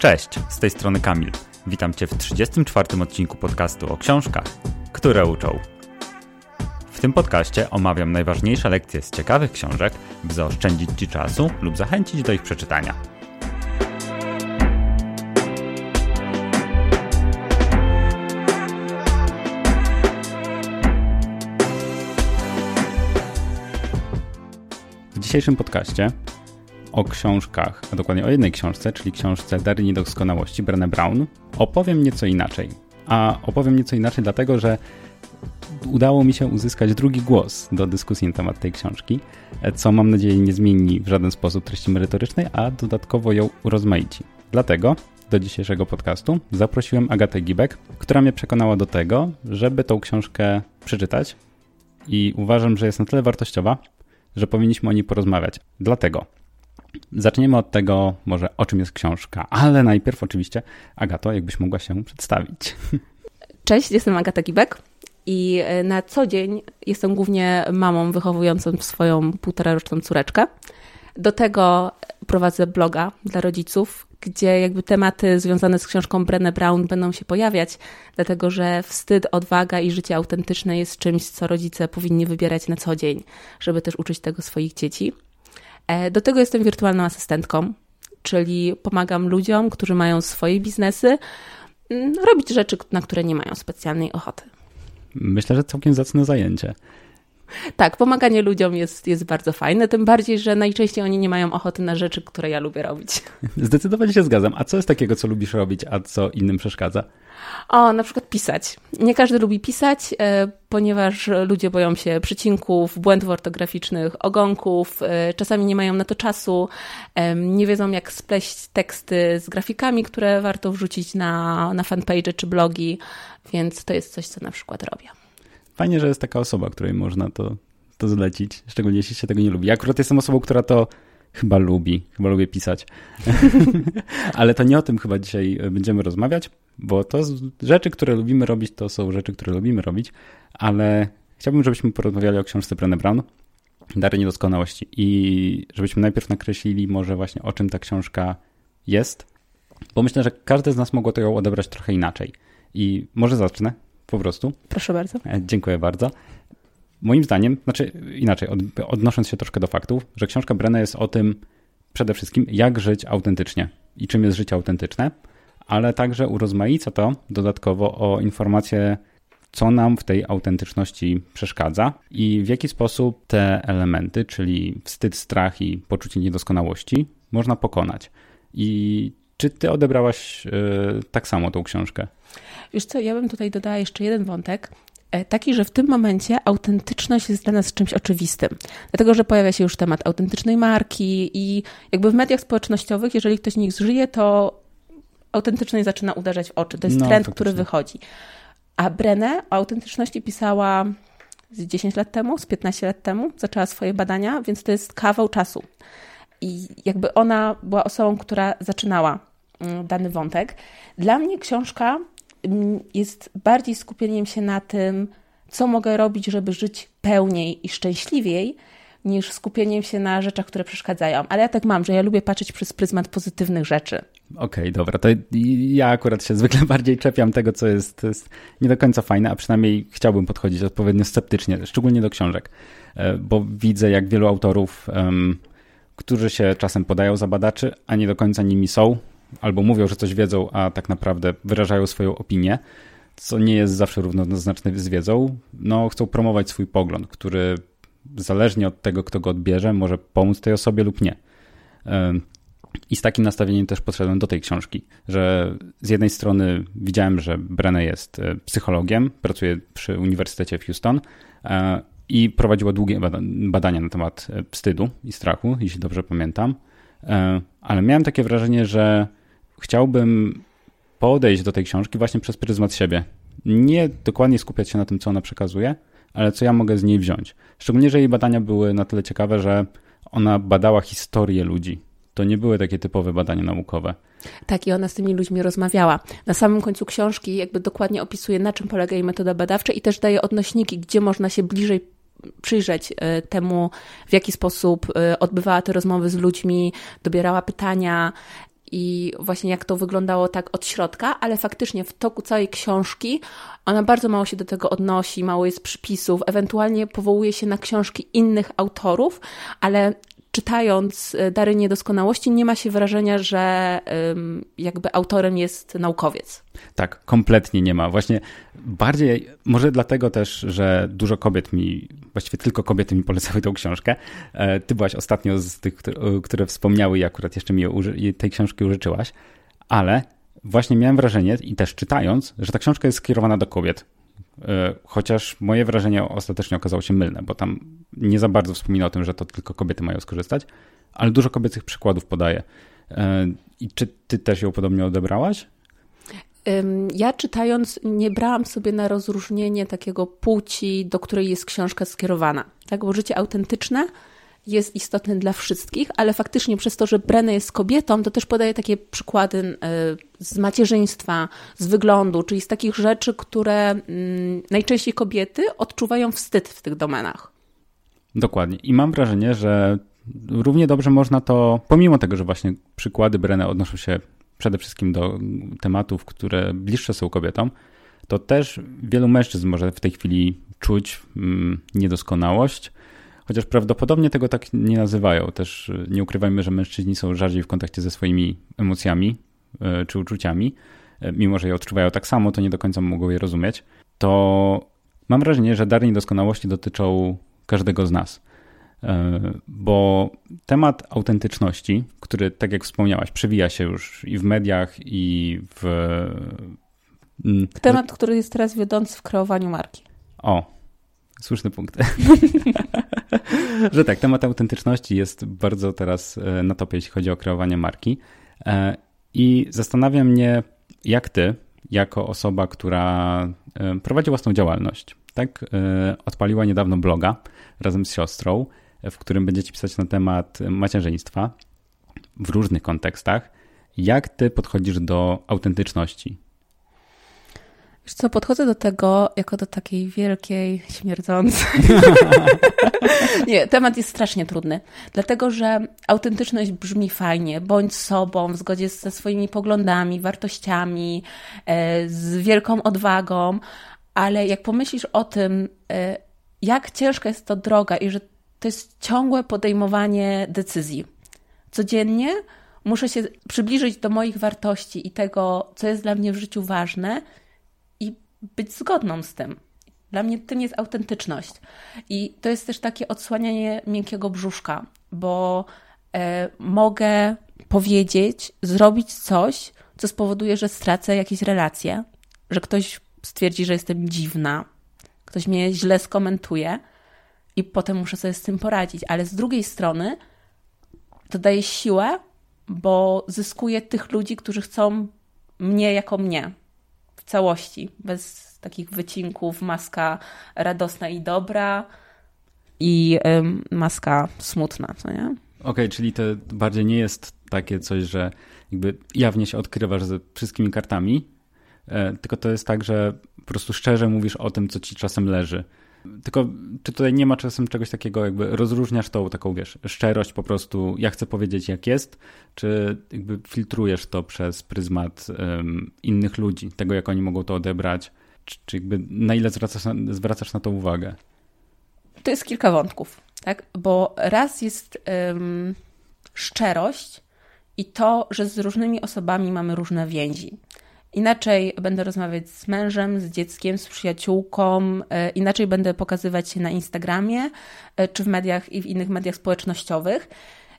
Cześć, z tej strony Kamil. Witam Cię w 34. odcinku podcastu o książkach, które uczą. W tym podcaście omawiam najważniejsze lekcje z ciekawych książek, by zaoszczędzić Ci czasu lub zachęcić do ich przeczytania. W dzisiejszym podcaście o książkach, a dokładnie o jednej książce, czyli książce Dary Niedoskonałości Brené Brown, opowiem nieco inaczej. A opowiem nieco inaczej dlatego, że udało mi się uzyskać drugi głos do dyskusji na temat tej książki, co mam nadzieję nie zmieni w żaden sposób treści merytorycznej, a dodatkowo ją urozmaici. Dlatego do dzisiejszego podcastu zaprosiłem Agatę Gibek, która mnie przekonała do tego, żeby tą książkę przeczytać i uważam, że jest na tyle wartościowa, że powinniśmy o niej porozmawiać. Dlatego Zaczniemy od tego, może o czym jest książka, ale najpierw oczywiście, Agato, jakbyś mogła się przedstawić. Cześć, jestem Agata Gibek i e, na co dzień jestem głównie mamą wychowującą swoją półtoraroczną córeczkę. Do tego prowadzę bloga dla rodziców, gdzie jakby tematy związane z książką Brené Brown będą się pojawiać, dlatego że wstyd, odwaga i życie autentyczne jest czymś, co rodzice powinni wybierać na co dzień, żeby też uczyć tego swoich dzieci. E, do tego jestem wirtualną asystentką, czyli pomagam ludziom, którzy mają swoje biznesy, mm, robić rzeczy, na które nie mają specjalnej ochoty. Myślę, że całkiem zacne zajęcie. Tak, pomaganie ludziom jest, jest bardzo fajne, tym bardziej, że najczęściej oni nie mają ochoty na rzeczy, które ja lubię robić. Zdecydowanie się zgadzam. A co jest takiego, co lubisz robić, a co innym przeszkadza? O, na przykład pisać. Nie każdy lubi pisać, e, ponieważ ludzie boją się przycinków, błędów ortograficznych, ogonków, e, czasami nie mają na to czasu, nie wiedzą jak spleść teksty z grafikami, które warto wrzucić na, na fanpage czy blogi, więc to jest coś, co na przykład robię. Fajnie, że jest taka osoba, której można to, to zlecić, szczególnie jeśli się tego nie lubi. Ja akurat jestem osobą, która to chyba lubi, chyba lubię pisać. Ale to nie o tym chyba dzisiaj będziemy rozmawiać, bo to rzeczy, które lubimy robić, to są rzeczy, które lubimy robić, ale chciałbym, żebyśmy porozmawiali o książce Brené Brown, Dary Niedoskonałości i żebyśmy najpierw nakreślili może właśnie o czym ta książka jest, bo myślę, że każdy z nas mogło to ją odebrać trochę inaczej. I może zacznę po prostu. Proszę bardzo. E, dziękuję bardzo. Moim zdaniem, znaczy inaczej, od, odnosząc się troszkę do faktów, że książka Brenna jest o tym przede wszystkim, jak żyć autentycznie i czym jest życie autentyczne, ale także urozmaica to dodatkowo o informacje, co nam w tej autentyczności przeszkadza i w jaki sposób te elementy, czyli wstyd, strach i poczucie niedoskonałości, można pokonać. I czy ty odebrałaś yy, tak samo tą książkę? Wiesz co, ja bym tutaj dodała jeszcze jeden wątek, e, taki, że w tym momencie autentyczność jest dla nas czymś oczywistym. Dlatego, że pojawia się już temat autentycznej marki i jakby w mediach społecznościowych, jeżeli ktoś z nich żyje, to autentyczność zaczyna uderzać w oczy. To jest no, trend, faktycznie. który wychodzi. A Brené o autentyczności pisała z 10 lat temu, z 15 lat temu, zaczęła swoje badania, więc to jest kawał czasu. I jakby ona była osobą, która zaczynała mm, dany wątek. Dla mnie książka mm, jest bardziej skupieniem się na tym, co mogę robić, żeby żyć pełniej i szczęśliwiej, niż skupieniem się na rzeczach, które przeszkadzają. Ale ja tak mam, że ja lubię patrzeć przez pryzmat pozytywnych rzeczy. Okej, okay, dobra. To ja akurat się zwykle bardziej czepiam tego, co jest, jest nie do końca fajne, a przynajmniej chciałbym podchodzić odpowiednio sceptycznie, szczególnie do książek, e, bo widzę, jak wielu autorów, um, którzy się czasem podają za badaczy, a nie do końca nimi są, albo mówią, że coś wiedzą, a tak naprawdę wyrażają swoją opinię, co nie jest zawsze równoznaczne z wiedzą, no chcą promować swój pogląd, który zależnie od tego, kto go odbierze, może pomóc tej osobie lub nie. I z takim nastawieniem też podszedłem do tej książki, że z jednej strony widziałem, że Brené jest e, psychologiem, pracuje przy Uniwersytecie w Houston e, i prowadziła długie badania na temat e, wstydu i strachu, jeśli dobrze pamiętam. Ale miałem takie wrażenie, że chciałbym podejść do tej książki właśnie przez pryzmat siebie. Nie dokładnie skupiać się na tym, co ona przekazuje, ale co ja mogę z niej wziąć. Szczególnie, że jej badania były na tyle ciekawe, że ona badała historię ludzi. To nie były takie typowe badania naukowe. Tak, i ona z tymi ludźmi rozmawiała. Na samym końcu książki jakby dokładnie opisuje, na czym polega jej metoda badawcza i też daje odnośniki, gdzie można się bliżej przyjrzeć e, temu, w jaki sposób e, odbywała te rozmowy z ludźmi, dobierała pytania i właśnie jak to wyglądało tak od środka, ale faktycznie w toku całej książki ona bardzo mało się do tego odnosi, mało jest przypisów, ewentualnie powołuje się na książki innych autorów, ale czytając e, Dary Niedoskonałości nie ma się wrażenia, że jakby autorem jest naukowiec. Tak, kompletnie nie ma. Właśnie bardziej, może dlatego też, że dużo kobiet mi, właściwie tylko kobiety mi polecały tą książkę. E, ty byłaś ostatnio z tych, które wspomniały i akurat jeszcze mi tej książki użyczyłaś, ale właśnie miałem wrażenie i też czytając, że ta książka jest skierowana do kobiet. E, chociaż moje wrażenie ostatecznie okazało się mylne, bo tam nie za bardzo wspomina o tym, że to tylko kobiety mają skorzystać, ale dużo kobiecych przykładów podaje. E, I czy ty też ją podobnie odebrałaś? Ja czytając nie brałam sobie na rozróżnienie takiego płci, do której jest książka skierowana. Tak, bo życie autentyczne jest istotny dla wszystkich, ale faktycznie przez to, że Brenna jest kobietą, to też podaje takie przykłady e, z macierzyństwa, z wyglądu, czyli z takich rzeczy, które mm, najczęściej kobiety odczuwają wstyd w tych domenach. Dokładnie. I mam wrażenie, że równie dobrze można to, pomimo tego, że właśnie przykłady Brenna odnoszą się przede wszystkim do tematów, które bliższe są kobietom, to też wielu mężczyzn może w tej chwili czuć mm, niedoskonałość, Chociaż prawdopodobnie tego tak nie nazywają. Też y, nie ukrywajmy, że mężczyźni są rzadziej w kontakcie ze swoimi emocjami y, czy uczuciami. Y, mimo, że je odczuwają tak samo, to nie do końca mogą je rozumieć. To mam wrażenie, że dary niedoskonałości dotyczą każdego z nas. Bo temat autentyczności, który, tak jak wspomniałaś, przewija się już i w mediach, i w. Temat, który jest teraz wiodący w kreowaniu marki. O, słuszny punkt. że tak, temat autentyczności jest bardzo teraz e, na topie, jeśli chodzi o kreowanie marki. E, I zastanawia mnie, jak ty, jako osoba, która e, prowadzi własną działalność, tak, odpaliła niedawno bloga razem z siostrą, w którym będziecie pisać na temat macierzyństwa w różnych kontekstach. Jak ty podchodzisz do autentyczności? Wiesz co, podchodzę do tego jako do takiej wielkiej, śmierdzącej. Nie, temat jest strasznie trudny, dlatego że autentyczność brzmi fajnie, bądź sobą, w zgodzie ze swoimi poglądami, wartościami, e, z wielką odwagą, ale jak pomyślisz o tym, e, jak ciężka jest to droga i że to jest ciągłe podejmowanie decyzji. Codziennie muszę się przybliżyć do moich wartości i tego, co jest dla mnie w życiu ważne, być zgodną z tym. Dla mnie tym jest autentyczność. I to jest też takie odsłanianie miękkiego brzuszka, bo e, mogę powiedzieć, zrobić coś, co spowoduje, że stracę jakieś relacje, że ktoś stwierdzi, że jestem dziwna, ktoś mnie źle skomentuje i potem muszę sobie z tym poradzić. Ale z drugiej strony to daje siłę, bo zyskuję tych ludzi, którzy chcą mnie jako mnie całości, bez takich wycinków, maska radosna i dobra i ym, maska smutna, co nie? Okej, okay, czyli to bardziej nie jest takie coś, że jakby jawnie się odkrywasz ze wszystkimi kartami, e, tylko to jest tak, że po prostu szczerze mówisz o tym, co ci czasem leży. Tylko czy tutaj nie ma czasem czegoś takiego, jakby rozróżniasz tą taką, wiesz, szczerość po prostu, ja chcę powiedzieć jak jest, czy jakby filtrujesz to przez pryzmat um, innych ludzi, tego jak oni mogą to odebrać, czy, czy jakby na ile zwracasz na, zwracasz na to uwagę? To jest kilka wątków, tak? Bo raz jest um, szczerość i to, że z różnymi osobami mamy różne więzi. Inaczej będę rozmawiać z mężem, z dzieckiem, z przyjaciółką, e, inaczej będę pokazywać się na Instagramie e, czy w mediach i w innych mediach społecznościowych.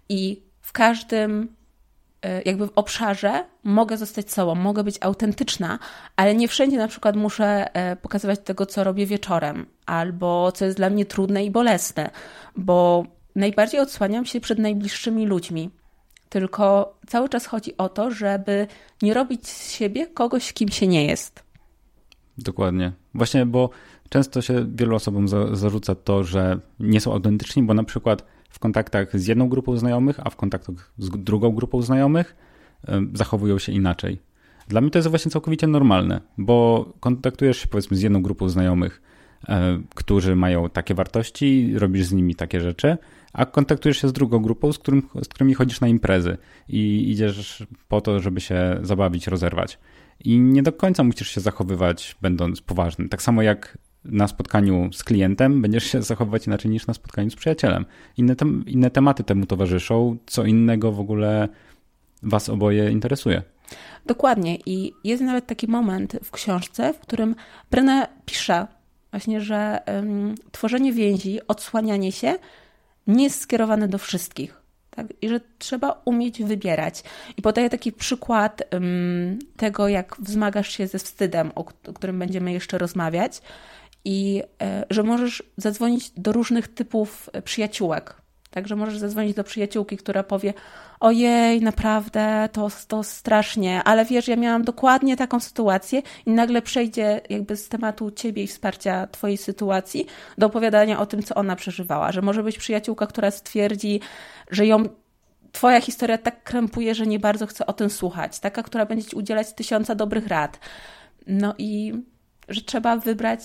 I w każdym e, jakby w obszarze mogę zostać sobą, mogę być autentyczna, ale nie wszędzie na przykład muszę pokazywać tego, co robię wieczorem, albo co jest dla mnie trudne i bolesne, bo najbardziej odsłaniam się przed najbliższymi ludźmi. Tylko cały czas chodzi o to, żeby nie robić z siebie kogoś, kim się nie jest. Dokładnie. Właśnie, bo często się wielu osobom za, zarzuca to, że nie są autentyczni, bo na przykład w kontaktach z jedną grupą znajomych, a w kontaktach z drugą grupą znajomych zachowują się inaczej. Dla mnie to jest właśnie całkowicie normalne, bo kontaktujesz się powiedzmy z jedną grupą znajomych, którzy mają takie wartości, robisz z nimi takie rzeczy, a kontaktujesz się z drugą grupą, z, którym, z którymi chodzisz na imprezy i idziesz po to, żeby się zabawić, rozerwać. I nie do końca musisz się zachowywać, będąc poważny. Tak samo jak na spotkaniu z klientem będziesz się zachowywać inaczej niż na spotkaniu z przyjacielem. Inne, inne tematy temu towarzyszą, co innego w ogóle Was oboje interesuje. Dokładnie. I jest nawet taki moment w książce, w którym Brenna pisze właśnie, że um, tworzenie więzi, odsłanianie się nie jest skierowane do wszystkich. Tak? I że trzeba umieć wybierać. I podaję taki przykład um, tego, jak wzmagasz się ze wstydem, o, o którym będziemy jeszcze rozmawiać, i e, że możesz zadzwonić do różnych typów przyjaciółek. Także możesz zadzwonić do przyjaciółki, która powie: Ojej, naprawdę, to, to strasznie, ale wiesz, ja miałam dokładnie taką sytuację, i nagle przejdzie jakby z tematu ciebie i wsparcia twojej sytuacji do opowiadania o tym, co ona przeżywała. Że może być przyjaciółka, która stwierdzi, że ją Twoja historia tak krępuje, że nie bardzo chce o tym słuchać. Taka, która będzie ci udzielać tysiąca dobrych rad. No i że trzeba wybrać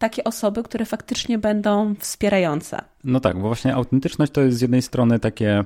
takie osoby, które faktycznie będą wspierające. No tak, bo właśnie autentyczność to jest z jednej strony takie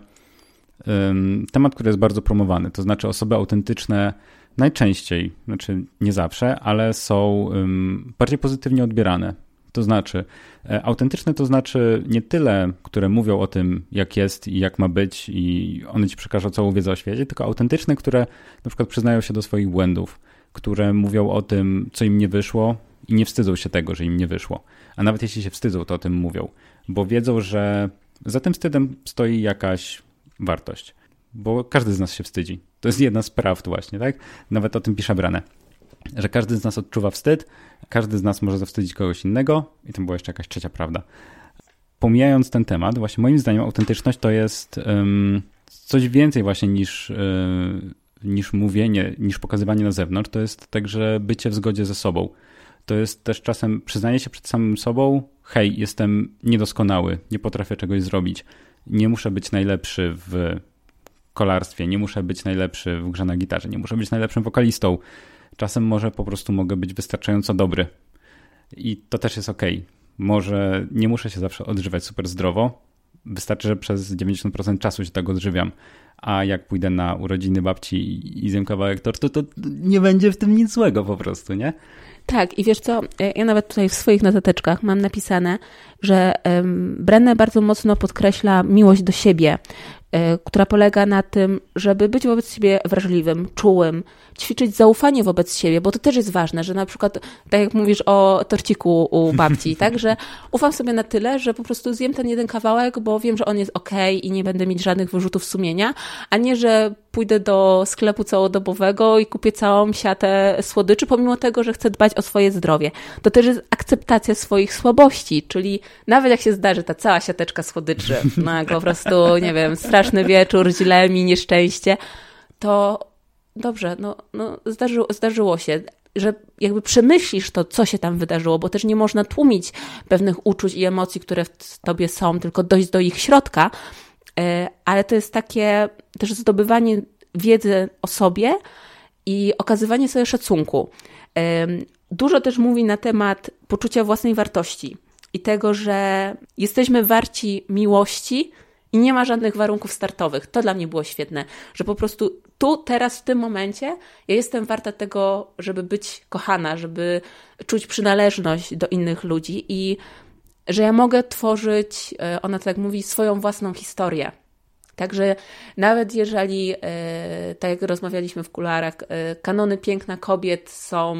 um, temat, który jest bardzo promowany. To znaczy osoby autentyczne najczęściej, znaczy nie zawsze, ale są um, bardziej pozytywnie odbierane. To znaczy, e, autentyczne to znaczy nie tyle, które mówią o tym, jak jest i jak ma być, i one ci przekażą całą wiedzę o świecie, tylko autentyczne, które na przykład przyznają się do swoich błędów, które mówią o tym, co im nie wyszło, i nie wstydzą się tego, że im nie wyszło. A nawet jeśli się wstydzą, to o tym mówią, bo wiedzą, że za tym wstydem stoi jakaś wartość. Bo każdy z nas się wstydzi. To jest jedna z prawd właśnie, tak? Nawet o tym pisze Brane. Że każdy z nas odczuwa wstyd, każdy z nas może zawstydzić kogoś innego i to była jeszcze jakaś trzecia prawda. Pomijając ten temat, właśnie moim zdaniem autentyczność to jest um, coś więcej właśnie niż, yy, niż mówienie, niż pokazywanie na zewnątrz. To jest także bycie w zgodzie ze sobą to jest też czasem przyznanie się przed samym sobą, hej, jestem niedoskonały, nie potrafię czegoś zrobić, nie muszę być najlepszy w kolarstwie, nie muszę być najlepszy w grze na gitarze, nie muszę być najlepszym wokalistą. Czasem może po prostu mogę być wystarczająco dobry. I to też jest ok. Może nie muszę się zawsze odżywać super zdrowo. Wystarczy, że przez 90% czasu się tak odżywiam. A jak pójdę na urodziny babci i zjem kawałek tortu, to nie będzie w tym nic złego po prostu, nie? Tak, i wiesz co, e, ja nawet tutaj w swoich notateczkach mam napisane, że Brenne bardzo mocno podkreśla miłość do siebie, E, która polega na tym, żeby być wobec siebie wrażliwym, czułym, ćwiczyć zaufanie wobec siebie, bo to też jest ważne, że na przykład, tak jak mówisz o torciku u babci, tak, że ufam sobie na tyle, że po prostu zjem ten jeden kawałek, bo wiem, że on jest ok i nie będę mieć żadnych wyrzutów sumienia, a nie, że pójdę do sklepu całodobowego i kupię całą siatę słodyczy, pomimo tego, że chcę dbać o swoje zdrowie. To też jest akceptacja swoich słabości, czyli nawet jak się zdarzy ta cała siateczka słodyczy, no po prostu, nie wiem, straszny wieczór, źle mi, nieszczęście, to dobrze, no, no zdarzyło, się że jakby przemyślisz to, co się tam wydarzyło, bo też nie można tłumić pewnych uczuć i emocji, które w tobie są, tylko dojść do ich środka, e, ale to jest takie też zdobywanie wiedzy o sobie i okazywanie sobie szacunku. Dużo też mówi na temat poczucia własnej wartości i tego, że jesteśmy warci miłości, i nie ma żadnych warunków startowych. To dla mnie było świetne, że po prostu tu, teraz, w tym momencie ja jestem warta tego, żeby być kochana, żeby czuć przynależność do innych ludzi i że ja mogę tworzyć, e, ona tak mówi, swoją własną historię. Także nawet jeżeli, e, tak jak rozmawialiśmy w kularach, e, kanony piękna kobiet są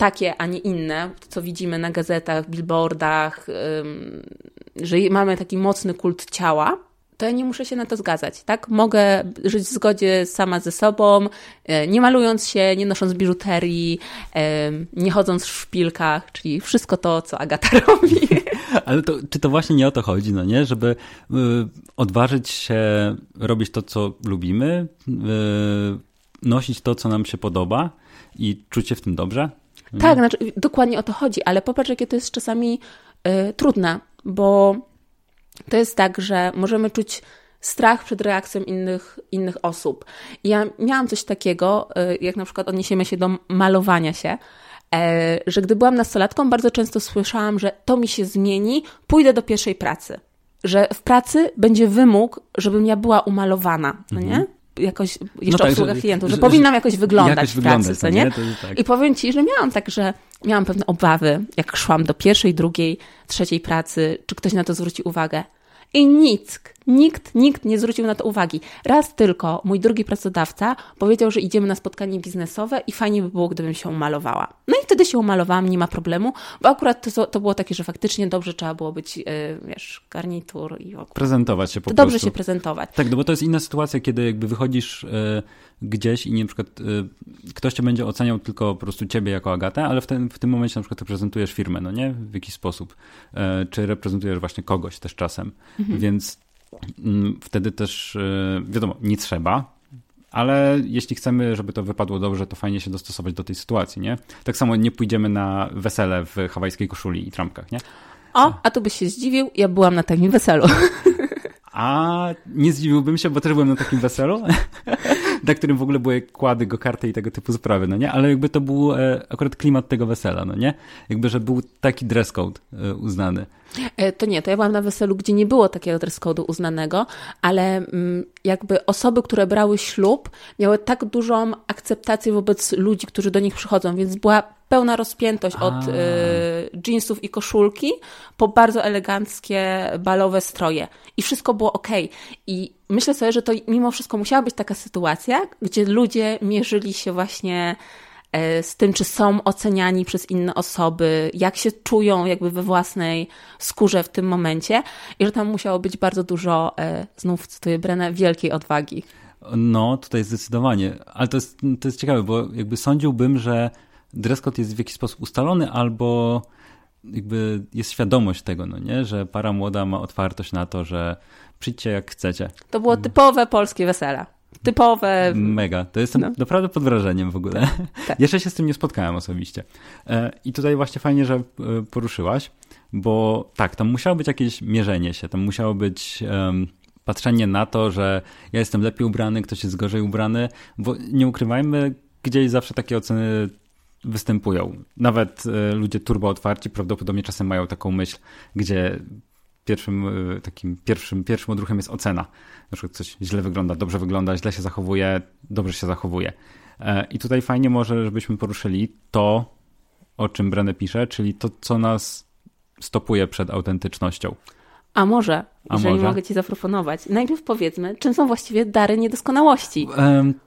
takie, a nie inne, co widzimy na gazetach, billboardach, że mamy taki mocny kult ciała, to ja nie muszę się na to zgadzać, tak? Mogę żyć w zgodzie sama ze sobą, e, nie malując się, nie nosząc biżuterii, nie chodząc w szpilkach, czyli wszystko to, co Agata robi. Ale to, czy to właśnie nie o to chodzi, no nie? Żeby y, odważyć się robić to, co lubimy, y, nosić to, co nam się podoba i czuć się w tym dobrze? Tak, znaczy, dokładnie o to chodzi, ale popatrz, jakie to jest czasami y, trudne, bo to jest tak, że możemy czuć strach przed reakcją innych, innych osób. Ja miałam coś takiego, y, jak na przykład odniesiemy się do malowania się, e, że gdy byłam nastolatką, bardzo często słyszałam, że to mi się zmieni, pójdę do pierwszej pracy. Że w pracy będzie wymóg, żebym ja była umalowana, no nie? Jakoś, jeszcze no tak, obsługa że, klientów, że, że, powinnam jakoś wyglądać jakoś w pracy, co nie? To, tak. I powiem Ci, że miałam tak, że miałam pewne obawy, jak szłam do pierwszej, drugiej, trzeciej pracy, czy ktoś na to zwróci uwagę. I nikt, nikt, nikt nie zwrócił na to uwagi. Raz tylko mój drugi pracodawca powiedział, że idziemy na spotkanie biznesowe i fajnie by było, gdybym się umalowała. No i wtedy się umalowałam, nie ma problemu, bo akurat to, to było takie, że faktycznie dobrze trzeba było być, yy, wiesz, garnitur i Prezentować się po dobrze prostu. Dobrze się prezentować. Tak, no bo to jest inna sytuacja, kiedy jakby wychodzisz yy, gdzieś i nie na przykład yy, ktoś cię będzie oceniał tylko po prostu ciebie jako Agatę, ale w, ten, w tym momencie na przykład reprezentujesz firmę, no nie? W jakiś sposób. czy reprezentujesz właśnie kogoś też czasem. Mhm. Więc wtedy też, wiadomo, nie trzeba, ale jeśli chcemy, żeby to wypadło dobrze, to fajnie się dostosować do tej sytuacji, nie? Tak samo nie pójdziemy na wesele w hawajskiej koszuli i trampkach, nie? O, a tu byś się zdziwił, ja byłam na takim weselu. A nie zdziwiłbym się, bo też byłem na takim weselu, na którym w ogóle były kłady, go karty i tego typu sprawy, no nie? Ale jakby to był e, akurat klimat tego wesela, no nie? Jakby, że był taki dress code e, uznany. E, to nie, to ja byłam na weselu, gdzie nie było takiego dress code'u uznanego, ale mm, jakby osoby, które brały ślub, miały tak dużą akceptację wobec ludzi, którzy do nich przychodzą, więc była pełna rozpiętość A. od y, jeansów i koszulki po bardzo eleganckie balowe stroje. I wszystko było ok. I myślę sobie, że to mimo wszystko musiała być taka sytuacja, gdzie ludzie mierzyli się właśnie E, z tym, czy są oceniani przez inne osoby, jak się czują jakby we własnej skórze w tym momencie i że tam musiało być bardzo dużo, e, znów cytuję Brenę, wielkiej odwagi. No, tutaj zdecydowanie, ale to jest, to jest ciekawe, bo jakby sądziłbym, że dress code jest w jakiś sposób ustalony albo jakby jest świadomość tego, no nie, że para młoda ma otwartość na to, że przyjdźcie jak chcecie. To było typowe polskie wesela typowe. Mega. To jestem no. naprawdę pod wrażeniem w ogóle. Tak. Jeszcze się z tym nie spotkałem osobiście. E, I tutaj właśnie fajnie, że e, poruszyłaś, bo tak, tam musiało być jakieś mierzenie się, tam musiało być um, patrzenie na to, że ja jestem lepiej ubrany, ktoś jest gorzej ubrany, bo nie ukrywajmy, gdzieś zawsze takie oceny występują. Nawet e, ludzie turbo otwarci prawdopodobnie czasem mają taką myśl, gdzie pierwszym takim pierwszym, pierwszym odruchem jest ocena na przykład coś źle wygląda, dobrze wygląda, źle się zachowuje, dobrze się zachowuje. E, I tutaj fajnie może, żebyśmy poruszyli to, o czym Brené pisze, czyli to, co nas stopuje przed autentycznością. A może, A jeżeli może? mogę Ci zaproponować. Najpierw powiedzmy, czym są właściwie dary niedoskonałości.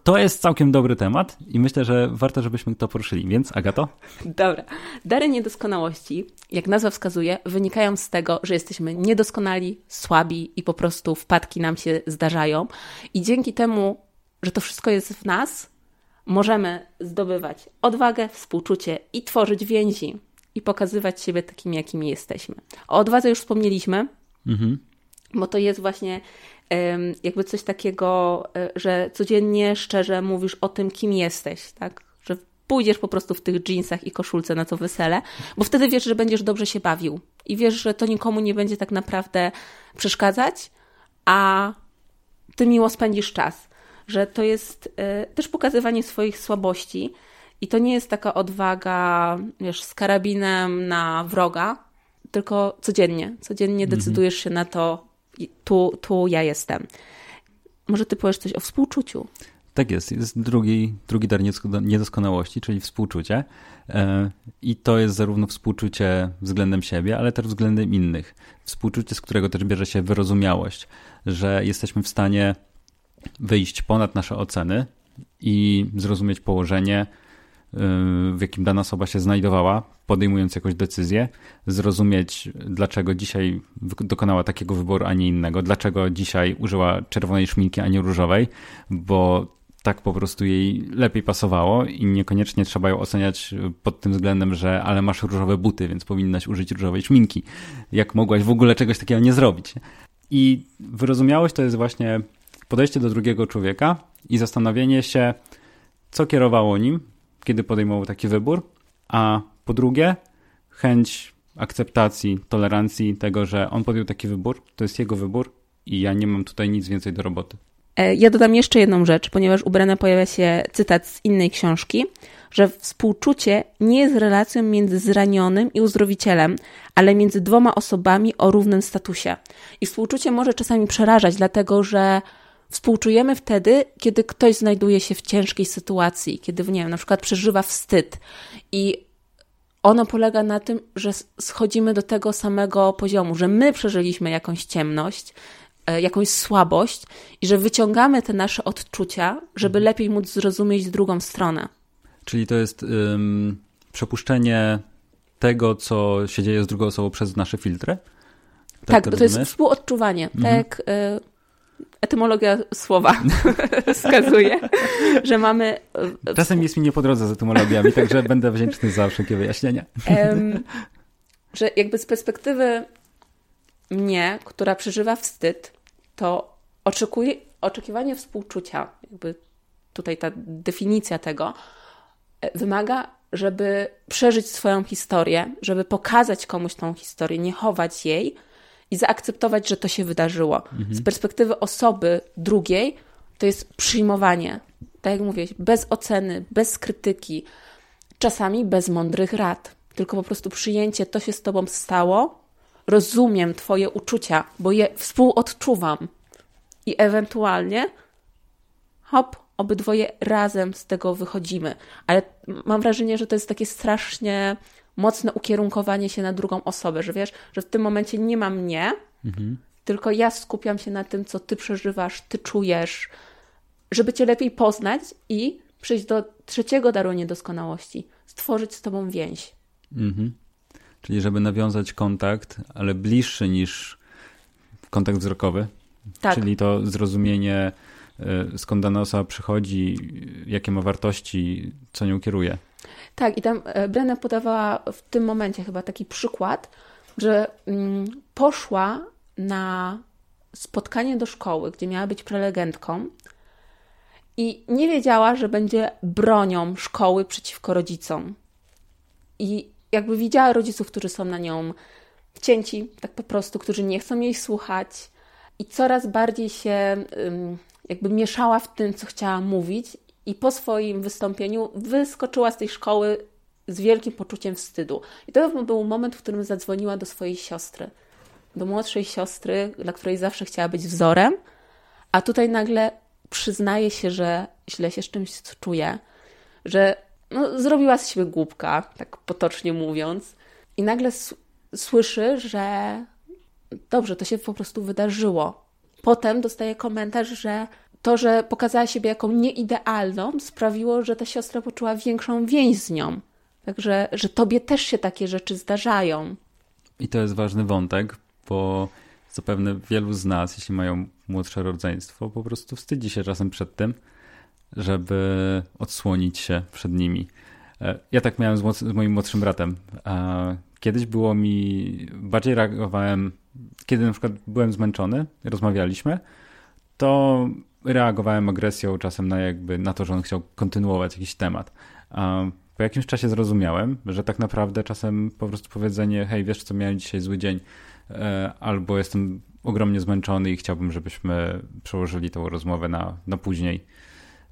To jest całkiem dobry temat i myślę, że warto, żebyśmy to poruszyli. Więc, Agato? Dobra. Dary niedoskonałości, jak nazwa wskazuje, wynikają z tego, że jesteśmy niedoskonali, słabi i po prostu wpadki nam się zdarzają. I dzięki temu, że to wszystko jest w nas, możemy zdobywać odwagę, współczucie i tworzyć więzi i pokazywać siebie takimi, jakimi jesteśmy. O odwadze już wspomnieliśmy, Mhm. Bo to jest właśnie jakby coś takiego, e, że codziennie szczerze mówisz o tym, kim jesteś, tak? Że pójdziesz po prostu w tych jeansach i koszulce na to wesele, bo wtedy wiesz, że będziesz dobrze się bawił i wiesz, że to nikomu nie będzie tak naprawdę przeszkadzać, a ty miło spędzisz czas. Że to jest e, też pokazywanie swoich słabości i to nie jest taka odwaga, wiesz, z karabinem na wroga, tylko codziennie. Codziennie mhm. decydujesz się na to, tu, tu ja jestem. Może ty powiesz coś o współczuciu. Tak jest. Jest drugi, drugi dar niedoskonałości, czyli współczucie. E, I to jest zarówno współczucie względem siebie, ale też względem innych. Współczucie, z którego też bierze się wyrozumiałość, że jesteśmy w stanie wyjść ponad nasze oceny i zrozumieć położenie, w jakim dana osoba się znajdowała, podejmując jakąś decyzję, zrozumieć, dlaczego dzisiaj dokonała takiego wyboru, a nie innego, dlaczego dzisiaj użyła czerwonej szminki, a nie różowej, bo tak po prostu jej lepiej pasowało i niekoniecznie trzeba ją oceniać pod tym względem, że ale masz różowe buty, więc powinnaś użyć różowej szminki. Jak mogłaś w ogóle czegoś takiego nie zrobić? I wyrozumiałość to jest właśnie podejście do drugiego człowieka i zastanowienie się, co kierowało nim, kiedy podejmował taki wybór, a po drugie chęć akceptacji, tolerancji tego, że on podjął taki wybór, to jest jego wybór i ja nie mam tutaj nic więcej do roboty. E, ja dodam jeszcze jedną rzecz, ponieważ u pojawia się cytat z innej książki, że współczucie nie jest relacją między zranionym i uzdrowicielem, ale między dwoma osobami o równym statusie. I współczucie może czasami przerażać, dlatego że współczujemy wtedy, kiedy ktoś znajduje się w ciężkiej sytuacji, kiedy, nie wiem, na przykład przeżywa wstyd i ono polega na tym, że schodzimy do tego samego poziomu, że my przeżyliśmy jakąś ciemność, e, jakąś słabość i że wyciągamy te nasze odczucia, żeby mhm. lepiej móc zrozumieć drugą stronę. Czyli to jest przepuszczenie tego, co się dzieje z drugą osobą przez nasze filtry? Tak, tak to, to jest współodczuwanie. Mhm. Tak, y etymologia słowa wskazuje, że mamy. E, Czasem jest mi nie po drodze z etymologiami, także będę wdzięczny za wszelkie wyjaśnienia. Um, że jakby z perspektywy mnie, która przeżywa wstyd, to oczekuje, oczekiwanie współczucia, jakby tutaj ta definicja tego, e, wymaga, żeby przeżyć swoją historię, żeby pokazać komuś tą historię, nie chować jej i zaakceptować, że to się wydarzyło. Mhm. Z perspektywy osoby drugiej to jest przyjmowanie. Tak jak mówię, bez oceny, bez krytyki, czasami bez mądrych rad, tylko po prostu przyjęcie, to się z tobą stało, rozumiem twoje uczucia, bo je współodczuwam i ewentualnie hop, obydwoje razem z tego wychodzimy. Ale mam wrażenie, że to jest takie strasznie mocne ukierunkowanie się na drugą osobę, że wiesz, że w tym momencie nie ma mnie, mhm. tylko ja skupiam się na tym, co ty przeżywasz, ty czujesz, żeby cię lepiej poznać i przejść do trzeciego daru niedoskonałości, stworzyć z tobą więź. Mhm. Czyli żeby nawiązać kontakt, ale bliższy niż kontakt wzrokowy. Tak. Czyli to zrozumienie, e, skąd dana osoba przychodzi, jakie ma wartości, co nią kieruje. Tak, i tam e, Brenna podawała w tym momencie chyba taki przykład, że mm, poszła na spotkanie do szkoły, gdzie miała być prelegentką i nie wiedziała, że będzie bronią szkoły przeciwko rodzicom. I jakby widziała rodziców, którzy są na nią wcięci, tak po prostu, którzy nie chcą jej słuchać, i coraz bardziej się jakby mieszała w tym, co chciała mówić, i po swoim wystąpieniu wyskoczyła z tej szkoły z wielkim poczuciem wstydu. I to był moment, w którym zadzwoniła do swojej siostry, do młodszej siostry, dla której zawsze chciała być wzorem, a tutaj nagle przyznaje się, że źle się z czymś czuje, że no, zrobiła z siebie głupka, tak potocznie mówiąc, i nagle słyszy, że dobrze, to się po prostu wydarzyło. Potem dostaje komentarz, że to, że pokazała siebie jako nieidealną, sprawiło, że ta siostra poczuła większą więź z nią. Także, że tobie też się takie rzeczy zdarzają. I to jest ważny wątek, bo zapewne wielu z nas, jeśli mają młodsze rodzeństwo, po prostu wstydzi się czasem przed tym, żeby odsłonić się przed nimi. E, ja tak miałem z, z moim młodszym bratem. Kiedyś było mi, bardziej reagowałem, kiedy na przykład byłem zmęczony, rozmawialiśmy, to reagowałem agresją czasem na jakby na to, że on chciał kontynuować jakiś temat. A po jakimś czasie zrozumiałem, że tak naprawdę czasem po prostu powiedzenie, hej, wiesz co, miałem dzisiaj zły dzień, e, albo jestem ogromnie zmęczony i chciałbym, żebyśmy przełożyli tą rozmowę na, na później.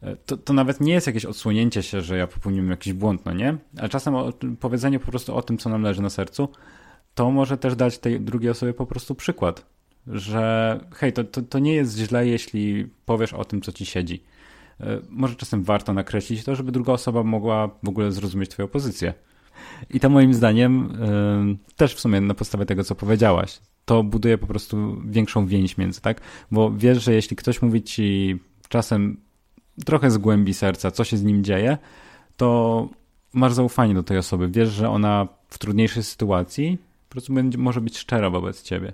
E, to, to nawet nie jest jakieś odsłonięcie się, że ja popełniłem jakiś błąd, no nie? Ale czasem powiedzenie po prostu o tym, co nam leży na sercu, to może też dać tej drugiej osobie po prostu przykład że hej, to, to, to nie jest źle, jeśli powiesz o tym, co ci siedzi. E, może czasem warto nakreślić to, żeby druga osoba mogła w ogóle zrozumieć twoją pozycję. I to moim zdaniem yy, też w sumie na podstawie tego, co powiedziałaś, to buduje po prostu większą więź między, tak? Bo wiesz, że jeśli ktoś mówi ci czasem trochę z głębi serca, co się z nim dzieje, to masz zaufanie do tej osoby. Wiesz, że ona w trudniejszej sytuacji po prostu będzie, może być szczera wobec ciebie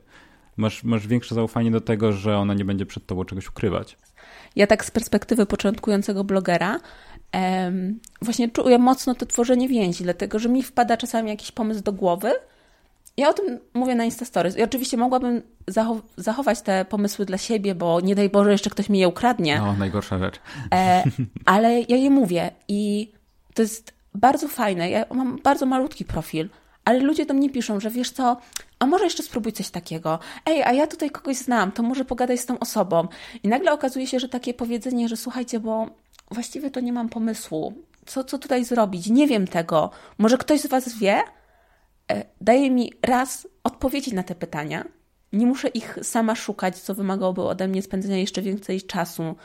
masz, masz większe zaufanie do tego, że ona nie będzie przed tobą czegoś ukrywać. Ja tak z perspektywy początkującego blogera em, właśnie czuję mocno to tworzenie więzi, dlatego że mi wpada czasami jakiś pomysł do głowy. Ja o tym mówię na Instastories. I oczywiście mogłabym zachow zachować te pomysły dla siebie, bo nie daj Boże, jeszcze ktoś mi je ukradnie. No, najgorsza rzecz. E, ale ja je mówię i to jest bardzo fajne. Ja mam bardzo malutki profil, ale ludzie do mnie piszą, że wiesz co, a może jeszcze spróbuj coś takiego. Ej, a ja tutaj kogoś znam, to może pogadaj z tą osobą. I nagle okazuje się, że takie powiedzenie, że słuchajcie, bo właściwie to nie mam pomysłu. Co, co tutaj zrobić? Nie wiem tego. Może ktoś z Was wie? E, daje mi raz odpowiedzi na te pytania. Nie muszę ich sama szukać, co wymagałoby ode mnie spędzenia jeszcze więcej czasu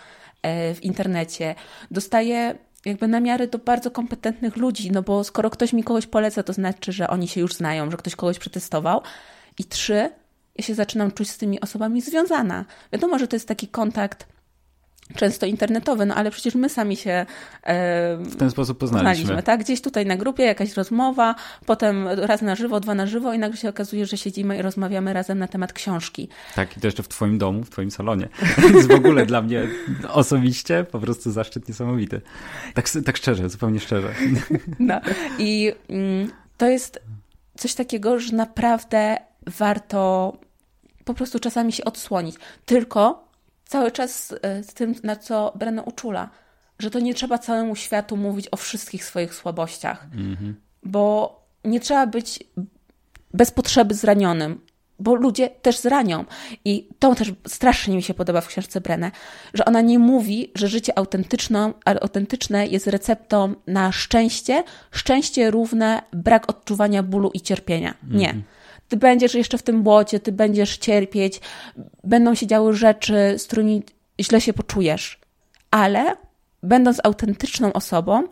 e, w internecie. Dostaję jakby namiary do bardzo kompetentnych ludzi, no bo skoro ktoś mi kogoś poleca, to znaczy, że oni się już znają, że ktoś kogoś przetestował. I trzy, ja się zaczynam czuć z tymi osobami związana. Wiadomo, że to jest taki kontakt często internetowy, no ale przecież my sami się e, w ten sposób poznaliśmy. poznaliśmy. tak? Gdzieś tutaj na grupie jakaś rozmowa, potem raz na żywo, dwa na żywo i nagle się okazuje, że siedzimy i rozmawiamy razem na temat książki. Tak, i to jeszcze w twoim domu, w twoim salonie. Więc w ogóle dla mnie osobiście po prostu zaszczyt niesamowity. Tak, tak szczerze, zupełnie szczerze. No i mm, to jest coś takiego, że naprawdę warto po prostu czasami się odsłonić. Tylko cały czas e, z tym, na co Brenna uczula, że to nie trzeba całemu światu mówić o wszystkich swoich słabościach, mm-hmm. bo nie trzeba być bez potrzeby zranionym, bo ludzie też zranią. I to też strasznie mi się podoba w książce Brenę, że ona nie mówi, że życie autentyczne, jest receptą na szczęście, szczęście równe brak odczuwania bólu i cierpienia. Nie. Mm-hmm ty będziesz jeszcze w tym błocie, ty będziesz cierpieć, będą się działy rzeczy, z którymi źle się poczujesz. Ale będąc autentyczną osobą,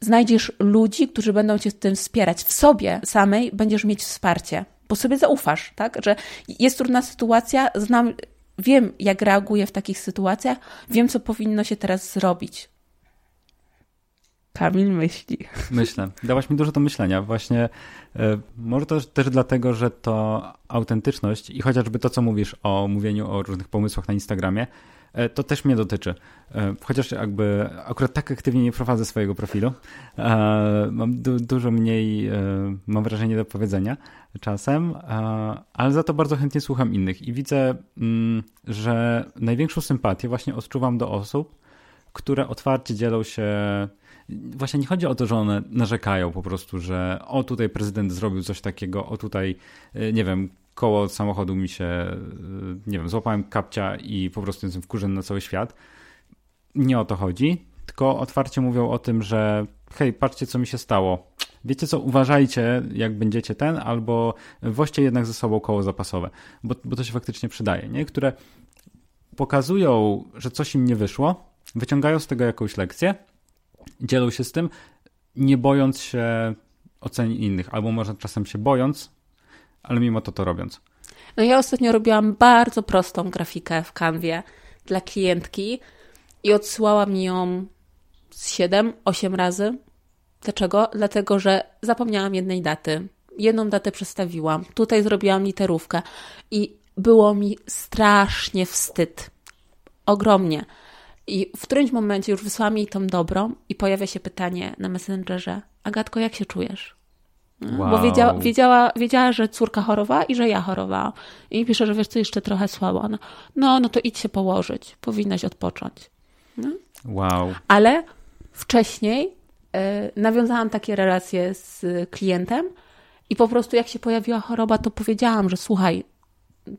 znajdziesz ludzi, którzy będą cię w tym wspierać. W sobie samej będziesz mieć wsparcie, bo sobie zaufasz, tak? Że jest trudna sytuacja, znam, wiem, jak reaguję w takich sytuacjach, wiem, co powinno się teraz zrobić. Kamil myśli. Myślę. Dałaś mi dużo do myślenia. Właśnie e, może to też dlatego, że to autentyczność i chociażby to, co mówisz o mówieniu o różnych pomysłach na Instagramie, e, to też mnie dotyczy. E, chociaż jakby akurat tak aktywnie nie prowadzę swojego profilu. Mam du dużo mniej, mam wrażenie, do powiedzenia czasem, ale za to bardzo chętnie słucham innych i widzę, mm, że największą sympatię właśnie odczuwam do osób, które otwarcie dzielą się właśnie nie chodzi o to, że one narzekają po prostu, że o tutaj prezydent zrobił coś takiego, o tutaj, y, nie wiem, koło samochodu mi się, y, nie wiem, złapałem kapcia i po prostu jestem wkurzony na cały świat. Nie o to chodzi, tylko otwarcie mówią o tym, że hej, patrzcie co mi się stało. Wiecie co, uważajcie jak będziecie ten, albo woźcie jednak ze sobą koło zapasowe, bo, bo to się faktycznie przydaje, nie? Które pokazują, że coś im nie wyszło, wyciągają z tego jakąś lekcję dzielą się z tym, nie bojąc się ocenić innych, albo może czasem się bojąc, ale mimo to to robiąc. No ja ostatnio robiłam bardzo prostą grafikę w kanwie dla klientki i odsyłałam ją 7-8 razy. Dlaczego? Dlatego, że zapomniałam jednej daty. Jedną datę przestawiłam. Tutaj zrobiłam literówkę i było mi strasznie wstyd. Ogromnie. I w którymś momencie już wysłałam jej tą dobrą i pojawia się pytanie na Messengerze, Agatko, jak się czujesz? Wow. Bo wiedziała, wiedziała, wiedziała, że córka chorowała i że ja chorowałam. I pisze, że wiesz co, jeszcze trochę słabo. No, no, no to idź się położyć. Powinnaś odpocząć. No. Wow. Ale wcześniej y, nawiązałam takie relacje z klientem i po prostu jak się pojawiła choroba, to powiedziałam, że słuchaj,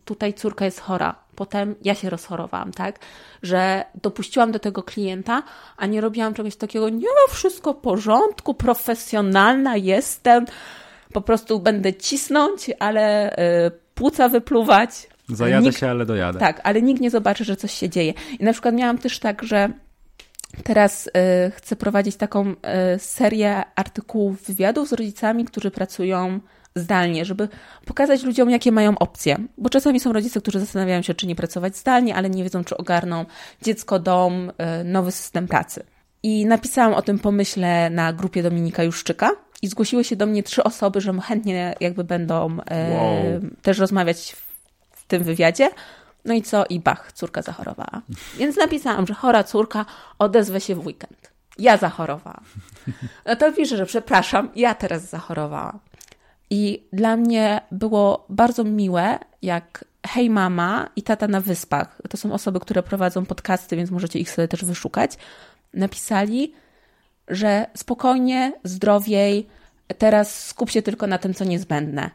tutaj córka jest chora. Potem ja się rozchorowałam, tak? Że dopuściłam do tego klienta, a nie robiłam czegoś takiego, nie ma wszystko w porządku, profesjonalna jestem, po prostu będę cisnąć, ale y, płuca wypluwać. Zajadę nikt, się, ale dojadę. Tak, ale nikt nie zobaczy, że coś się dzieje. I na przykład miałam też tak, że Teraz y, chcę prowadzić taką y, serię artykułów, wywiadów z rodzicami, którzy pracują zdalnie, żeby pokazać ludziom, jakie mają opcje. Bo czasami są rodzice, którzy zastanawiają się, czy nie pracować zdalnie, ale nie wiedzą, czy ogarną dziecko, dom, y, nowy system pracy. I napisałam o tym pomyśle na grupie Dominika Juszczyka i zgłosiły się do mnie trzy osoby, że chętnie jakby będą y, wow. też rozmawiać w tym wywiadzie. No i co? I bach, córka zachorowała. Więc napisałam, że chora córka odezwę się w weekend. Ja zachorowałam. No to piszę, że przepraszam, ja teraz zachorowałam. I dla mnie było bardzo miłe, jak Hej Mama i Tata na Wyspach, to są osoby, które prowadzą podcasty, więc możecie ich sobie też wyszukać, napisali, że spokojnie, zdrowiej, teraz skup się tylko na tym, co niezbędne.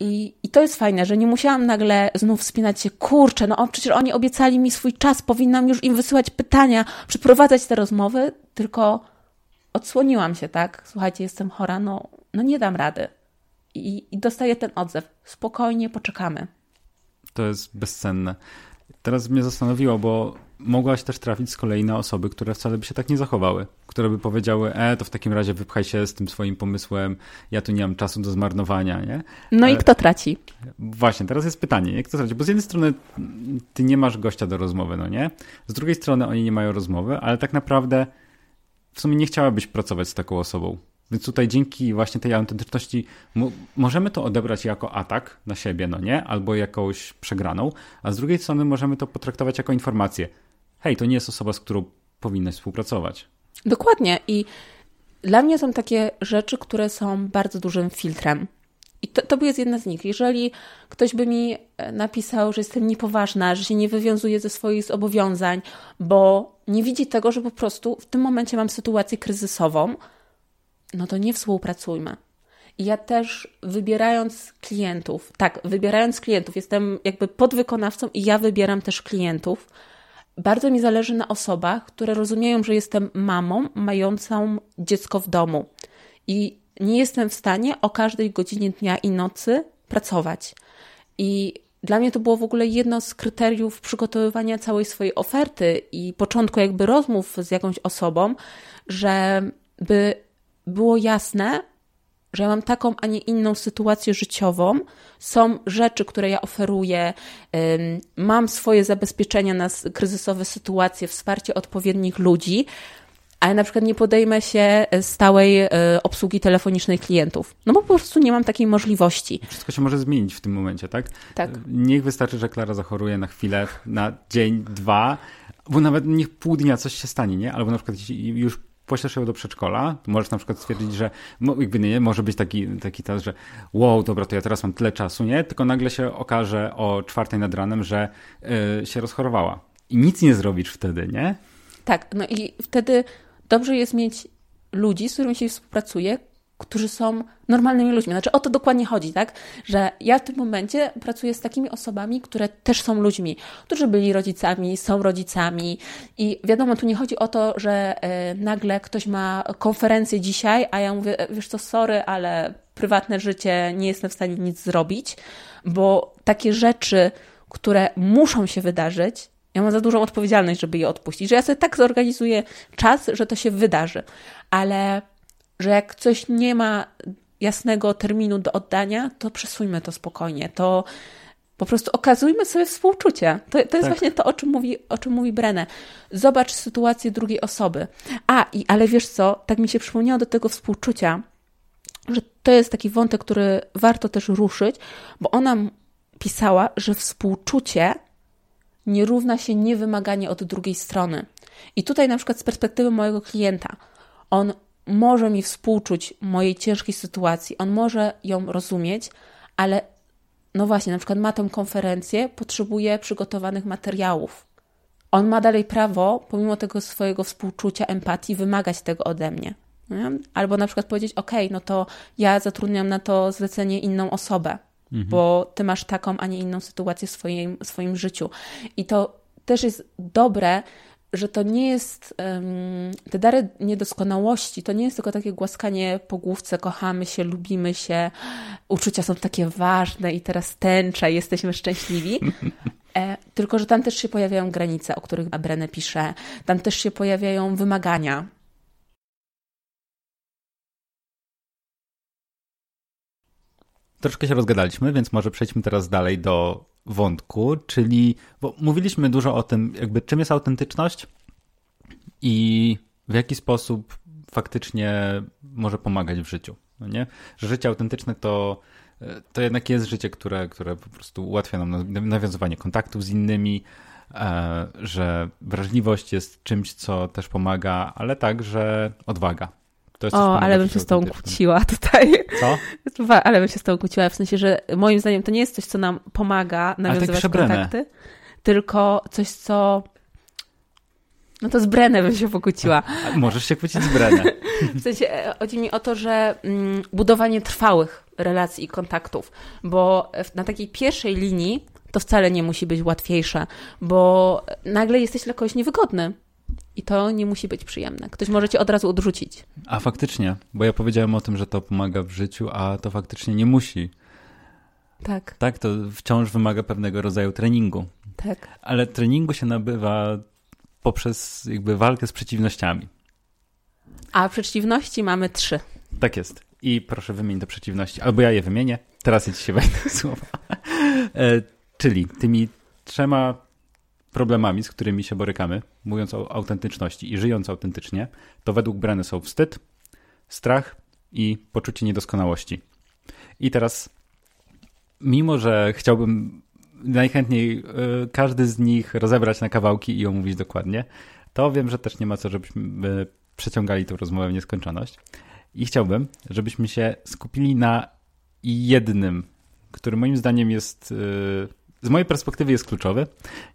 I, I to jest fajne, że nie musiałam nagle znów wspinać się, kurczę, no przecież oni obiecali mi swój czas, powinnam już im wysyłać pytania, przeprowadzać te rozmowy, tylko odsłoniłam się, tak? Słuchajcie, jestem chora, no, no nie dam rady. I, I dostaję ten odzew. Spokojnie poczekamy. To jest bezcenne. Teraz mnie zastanowiło, bo mogłaś też trafić z kolei na osoby, które wcale by się tak nie zachowały, które by powiedziały, e, to w takim razie wypchaj się z tym swoim pomysłem, ja tu nie mam czasu do zmarnowania, nie? No i e, kto traci? Właśnie, teraz jest pytanie, jak kto traci? Bo z jednej strony ty nie masz gościa do rozmowy, no nie? Z drugiej strony oni nie mają rozmowy, ale tak naprawdę w sumie nie chciałabyś pracować z taką osobą. Więc tutaj dzięki właśnie tej autentyczności możemy to odebrać jako atak na siebie, no nie? Albo jakąś przegraną, a z drugiej strony możemy to potraktować jako informację. Hej, to nie jest osoba, z którą powinnaś współpracować. Dokładnie i dla mnie są takie rzeczy, które są bardzo dużym filtrem. I to, to jest jedna z nich. Jeżeli ktoś by mi e, napisał, że jestem niepoważna, że się nie wywiązuje ze swoich zobowiązań, bo nie widzi tego, że po prostu w tym momencie mam sytuację kryzysową, no to nie współpracujmy. I ja też wybierając klientów, tak, wybierając klientów, jestem jakby podwykonawcą i ja wybieram też klientów. Bardzo mi zależy na osobach, które rozumieją, że jestem mamą mającą dziecko w domu i nie jestem w stanie o każdej godzinie dnia i nocy pracować. I dla mnie to było w ogóle jedno z kryteriów przygotowywania całej swojej oferty i początku jakby rozmów z jakąś osobą, że by było jasne, że ja mam taką, a nie inną sytuację życiową. Są rzeczy, które ja oferuję, mam swoje zabezpieczenia na kryzysowe sytuacje, wsparcie odpowiednich ludzi, ale na przykład nie podejmę się stałej e, obsługi telefonicznej klientów. No bo po prostu nie mam takiej możliwości. Wszystko się może zmienić w tym momencie, tak? Tak. Niech wystarczy, że Klara zachoruje na chwilę, na dzień, dwa, bo nawet niech pół dnia coś się stanie, nie? Albo na przykład już poślesz ją do przedszkola, możesz na przykład stwierdzić, że jakby nie, może być taki, taki czas, że wow, dobra, to ja teraz mam tyle czasu, nie? Tylko nagle się okaże o czwartej nad ranem, że yy, się rozchorowała. I nic nie zrobisz wtedy, nie? Tak, no i wtedy dobrze jest mieć ludzi, z którymi się współpracuje, którzy są normalnymi ludźmi. Znaczy o to dokładnie chodzi, tak? Że ja w tym momencie pracuję z takimi osobami, które też są ludźmi, którzy byli rodzicami, są rodzicami i wiadomo, tu nie chodzi o to, że e, nagle ktoś ma konferencję dzisiaj, a ja mówię, wiesz co, sorry, ale prywatne życie nie jestem w stanie nic zrobić, bo takie rzeczy, które muszą się wydarzyć, ja mam za dużą odpowiedzialność, żeby je odpuścić, że ja sobie tak zorganizuję czas, że to się wydarzy, ale że jak coś nie ma jasnego terminu do oddania, to przesuńmy to spokojnie. To po prostu okazujmy sobie współczucie. To, to jest tak. właśnie to, o czym mówi, o czym mówi Brenę. Zobacz sytuację drugiej osoby. A, i, ale wiesz co, tak mi się przypomniało do tego współczucia, że to jest taki wątek, który warto też ruszyć, bo ona pisała, że współczucie nie równa się niewymaganie od drugiej strony. I tutaj na przykład z perspektywy mojego klienta, on może mi współczuć mojej ciężkiej sytuacji, on może ją rozumieć, ale no właśnie, na przykład ma tę konferencję, potrzebuje przygotowanych materiałów. On ma dalej prawo, pomimo tego swojego współczucia, empatii, wymagać tego ode mnie. Nie? Albo na przykład powiedzieć: OK, no to ja zatrudniam na to zlecenie inną osobę, mhm. bo ty masz taką, a nie inną sytuację w swoim, w swoim życiu. I to też jest dobre, że to nie jest, te dary niedoskonałości, to nie jest tylko takie głaskanie po główce, kochamy się, lubimy się, uczucia są takie ważne i teraz tęcza i jesteśmy szczęśliwi. E, tylko, że tam też się pojawiają granice, o których Brenne pisze, tam też się pojawiają wymagania. Troszkę się rozgadaliśmy, więc może przejdźmy teraz dalej do wątku, czyli bo mówiliśmy dużo o tym, jakby czym jest autentyczność i w jaki sposób faktycznie może pomagać w życiu. No nie? Że życie autentyczne to, to jednak jest życie, które, które po prostu ułatwia nam nawiązywanie kontaktów z innymi, e, że wrażliwość jest czymś, co też pomaga, ale także odwaga o, ale bym się z tą kłóciła tutaj. Co? Ale bym się z tą kłóciła, w sensie, że moim zdaniem to nie jest coś, co nam pomaga nawiązywać tak kontakty, tylko coś, co... No to z Brenę bym się pokłóciła. A, możesz się kłócić z Brenę. w sensie, e, chodzi mi o to, że mm, budowanie trwałych relacji i kontaktów, bo na takiej pierwszej linii to wcale nie musi być łatwiejsze, bo nagle jesteś dla kogoś niewygodny. I to nie musi być przyjemne. Ktoś może cię od razu odrzucić. A faktycznie, bo ja powiedziałem o tym, że to pomaga w życiu, a to faktycznie nie musi. Tak. Tak, to wciąż wymaga pewnego rodzaju treningu. Tak. Ale treningu się nabywa poprzez jakby walkę z przeciwnościami. A przeciwności mamy trzy. Tak jest. I proszę wymienić te przeciwności. Albo ja je wymienię. Teraz ja ci się wejdę słowa. E, czyli tymi trzema problemami, z którymi się borykamy, mówiąc o autentyczności i żyjąc autentycznie, to według Breny są wstyd, strach i poczucie niedoskonałości. I teraz, mimo że chciałbym najchętniej y, każdy z nich rozebrać na kawałki i omówić dokładnie, to wiem, że też nie ma co, żebyśmy y, przeciągali tę rozmowę w nieskończoność. I chciałbym, żebyśmy się skupili na jednym, który moim zdaniem jest, y, z mojej perspektywy jest kluczowy,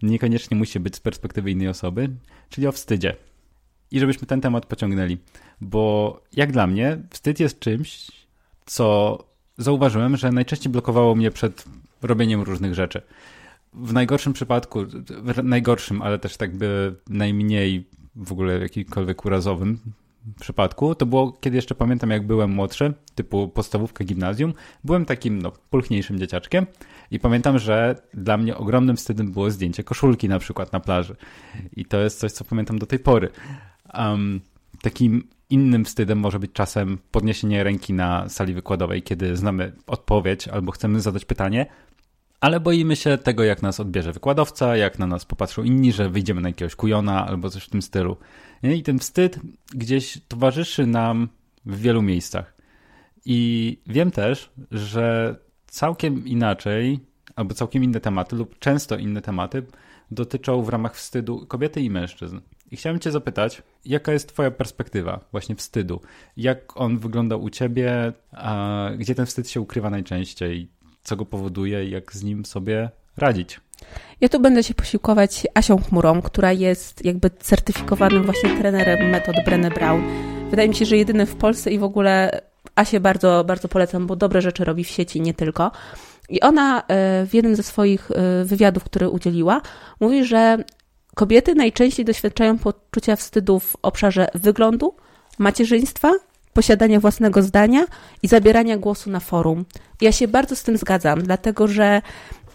niekoniecznie musi być z perspektywy innej osoby, czyli o wstydzie. I żebyśmy ten temat pociągnęli, bo jak dla mnie, wstyd jest czymś, co zauważyłem, że najczęściej blokowało mnie przed robieniem różnych rzeczy. W najgorszym przypadku, w najgorszym, ale też tak by najmniej w ogóle jakikolwiek urazowym przypadku, to było, kiedy jeszcze pamiętam, jak byłem młodszy, typu podstawówka, gimnazjum, byłem takim, no, pulchniejszym dzieciaczkiem i pamiętam, że dla mnie ogromnym wstydem było zdjęcie koszulki na przykład na plaży. I to jest coś, co pamiętam do tej pory. Um, takim innym wstydem może być czasem podniesienie ręki na sali wykładowej, kiedy znamy odpowiedź albo chcemy zadać pytanie, ale boimy się tego, jak nas odbierze wykładowca, jak na nas popatrzą inni, że wyjdziemy na jakiegoś kujona albo coś w tym stylu. I ten wstyd gdzieś towarzyszy nam w wielu miejscach. I wiem też, że całkiem inaczej, albo całkiem inne tematy, lub często inne tematy dotyczą w ramach wstydu kobiety i mężczyzn. I chciałem Cię zapytać, jaka jest Twoja perspektywa właśnie wstydu? Jak on wygląda u Ciebie? A gdzie ten wstyd się ukrywa najczęściej? Co go powoduje i jak z nim sobie radzić? Ja tu będę się posiłkować Asią Chmurą, która jest jakby certyfikowanym właśnie trenerem metod Brené Brown. Wydaje mi się, że jedyny w Polsce i w ogóle Asię bardzo, bardzo polecam, bo dobre rzeczy robi w sieci, nie tylko. I ona e, w jednym ze swoich e, wywiadów, które udzieliła, mówi, że kobiety najczęściej doświadczają poczucia wstydu w obszarze wyglądu, macierzyństwa, posiadania własnego zdania i zabierania głosu na forum. Ja się bardzo z tym zgadzam, dlatego że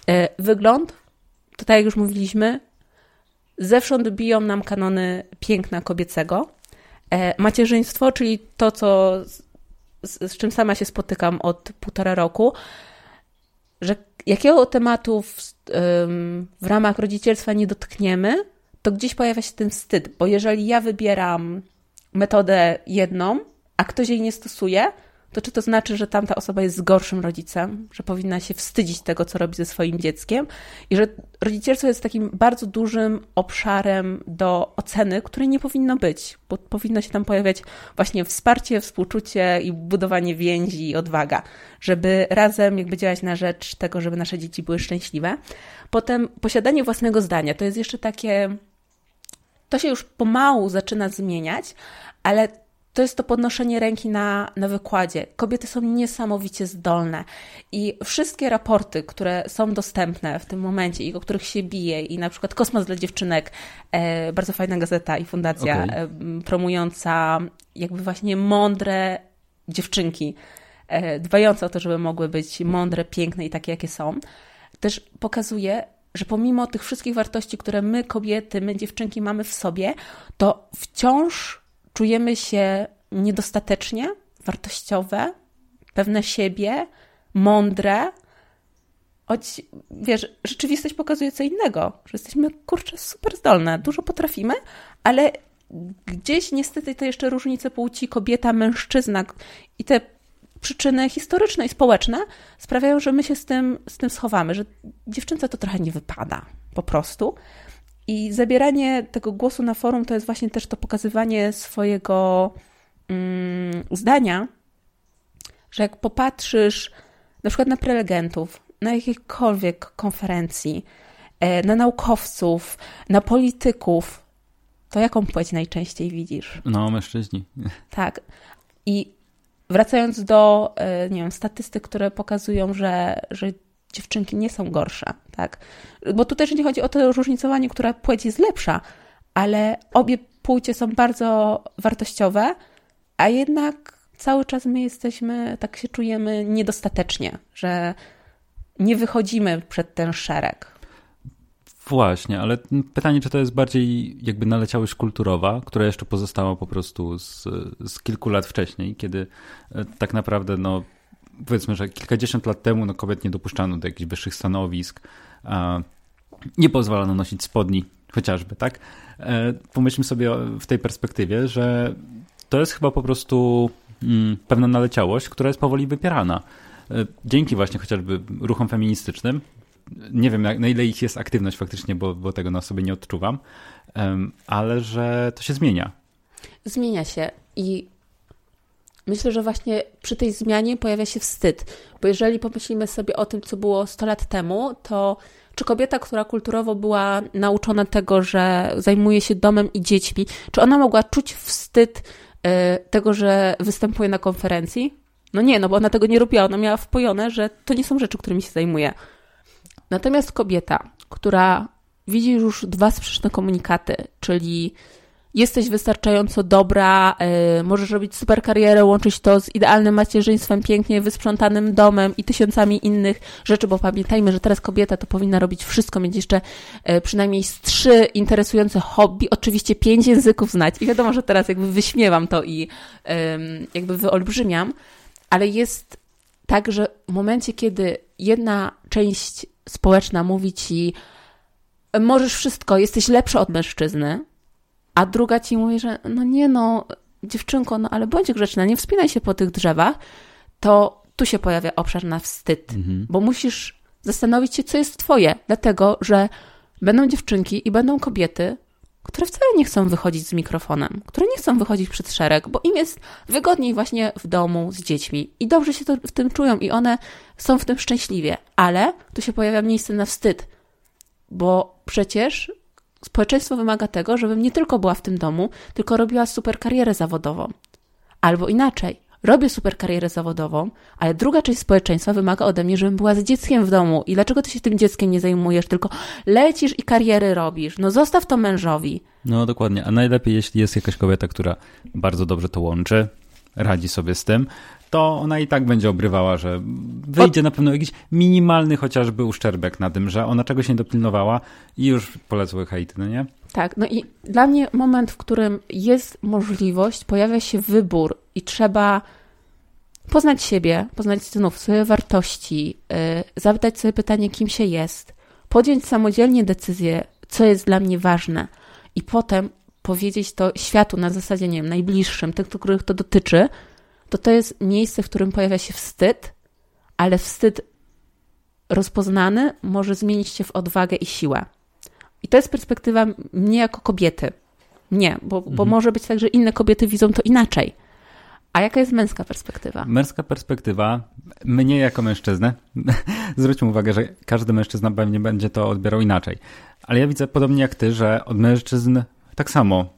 e, wygląd, to tak jak już mówiliśmy, zewsząd biją nam kanony piękna kobiecego. Macierzyństwo, czyli to, co z, z czym sama się spotykam od półtora roku, że jakiego tematu w, w ramach rodzicielstwa nie dotkniemy, to gdzieś pojawia się ten wstyd, bo jeżeli ja wybieram metodę jedną, a ktoś jej nie stosuje, to czy to znaczy, że tamta osoba jest gorszym rodzicem, że powinna się wstydzić tego, co robi ze swoim dzieckiem i że rodzicielstwo jest takim bardzo dużym obszarem do oceny, której nie powinno być, bo powinno się tam pojawiać właśnie wsparcie, współczucie i budowanie więzi i odwaga, żeby razem jakby działać na rzecz tego, żeby nasze dzieci były szczęśliwe. Potem posiadanie własnego zdania to jest jeszcze takie to się już pomału zaczyna zmieniać, ale to jest to podnoszenie ręki na, na wykładzie. Kobiety są niesamowicie zdolne i wszystkie raporty, które są dostępne w tym momencie i o których się bije, i na przykład Kosmos dla dziewczynek, e, bardzo fajna gazeta i fundacja okay. e, promująca jakby właśnie mądre dziewczynki, e, dbające o to, żeby mogły być mądre, piękne i takie, jakie są, też pokazuje, że pomimo tych wszystkich wartości, które my, kobiety, my, dziewczynki mamy w sobie, to wciąż czujemy się niedostatecznie wartościowe, pewne siebie, mądre, choć wiesz, rzeczywistość pokazuje co innego, że jesteśmy kurczę super zdolne, dużo potrafimy, ale gdzieś niestety te jeszcze różnice płci kobieta, mężczyzna i te przyczyny historyczne i społeczne sprawiają, że my się z tym, z tym schowamy, że dziewczynce to trochę nie wypada po prostu. I zabieranie tego głosu na forum to jest właśnie też to pokazywanie swojego mm, zdania, że jak popatrzysz na przykład na prelegentów, na jakiejkolwiek konferencji, e, na naukowców, na polityków, to jaką płeć najczęściej widzisz? No, mężczyźni. Tak. I wracając do, e, nie wiem, statystyk, które pokazują, że, że dziewczynki nie są gorsze, tak? Bo tutaj też nie chodzi o to różnicowanie, która płeć jest lepsza, ale obie płcie są bardzo wartościowe, a jednak cały czas my jesteśmy, tak się czujemy niedostatecznie, że nie wychodzimy przed ten szereg. Właśnie, ale pytanie, czy to jest bardziej jakby naleciałość kulturowa, która jeszcze pozostała po prostu z, z kilku lat wcześniej, kiedy e, tak naprawdę, no powiedzmy, że kilkadziesiąt lat temu no, kobiet nie dopuszczano do jakichś wyższych stanowisk, nie pozwalano nosić spodni chociażby, tak? E, pomyślmy sobie w tej perspektywie, że to jest chyba po prostu mm, pewna naleciałość, która jest powoli wypierana. E, dzięki właśnie chociażby ruchom feministycznym, nie wiem na ile ich jest aktywność faktycznie, bo, bo tego na sobie nie odczuwam, ale że to się zmienia. Zmienia się i myślę, że właśnie przy tej zmianie pojawia się wstyd, bo jeżeli pomyślimy sobie o tym, co było 100 lat temu, to czy kobieta, która kulturowo była nauczona tego, że zajmuje się domem i dziećmi, czy ona mogła czuć wstyd y, tego, że występuje na konferencji? No nie, no bo ona tego nie robiła, ona miała wpojone, że to nie są rzeczy, którymi się zajmuje. Natomiast kobieta, która widzi już dwa sprzeczne komunikaty, czyli jesteś wystarczająco dobra, yy, możesz robić super karierę, łączyć to z idealnym macierzyństwem, pięknie wysprzątanym domem i tysiącami innych rzeczy, bo pamiętajmy, że teraz kobieta to powinna robić wszystko, mieć jeszcze yy, przynajmniej trzy interesujące hobby, oczywiście pięć języków znać. I wiadomo, że teraz jakby wyśmiewam to i jakby wyolbrzymiam, ale jest tak, że w momencie, kiedy jedna część społeczna mówi ci, możesz wszystko, jesteś lepsza od mężczyzny, a druga ci mówi, że no nie no, dziewczynko, no ale bądź grzeczna, nie wspinaj się po tych drzewach, to tu się pojawia obszar na wstyd, mhm. bo musisz zastanowić się, co jest twoje, dlatego, że będą dziewczynki i będą kobiety, które wcale nie chcą wychodzić z mikrofonem, które nie chcą wychodzić przed szereg, bo im jest wygodniej właśnie w domu z dziećmi. I dobrze się to, w tym czują i one są w tym szczęśliwie, ale tu się pojawia miejsce na wstyd, bo przecież społeczeństwo wymaga tego, żebym nie tylko była w tym domu, tylko robiła super karierę zawodową. Albo inaczej, robię super karierę zawodową, ale druga część społeczeństwa wymaga ode mnie, żebym była z dzieckiem w domu. I dlaczego ty się tym dzieckiem nie zajmujesz, tylko lecisz i kariery robisz? No zostaw to mężowi. No dokładnie, a najlepiej jeśli jest jakaś kobieta, która bardzo dobrze to łączy, radzi sobie z tym, to ona i tak będzie obrywała, że wyjdzie na pewno jakiś minimalny chociażby uszczerbek na tym, że ona czegoś nie dopilnowała i już polecły hejty, no nie? Tak, no i dla mnie moment, w którym jest możliwość, pojawia się wybór i trzeba poznać siebie, poznać znów swoje wartości, yy, zadać sobie pytanie, kim się jest, podjąć samodzielnie decyzję, co jest dla mnie ważne i potem powiedzieć to światu na zasadzie, nie wiem, najbliższym, tych, których to dotyczy, to to jest miejsce, w którym pojawia się wstyd, ale wstyd rozpoznany może zmienić się w odwagę i siłę. I to jest perspektywa mnie jako kobiety. Nie, bo, mhm. bo może być tak, że inne kobiety widzą to inaczej. A jaka jest męska perspektywa? Męska perspektywa, mnie jako mężczyznę, zwróćmy uwagę, że każdy mężczyzna pewnie będzie to odbierał inaczej. Ale ja widzę podobnie jak ty, że od mężczyzn tak samo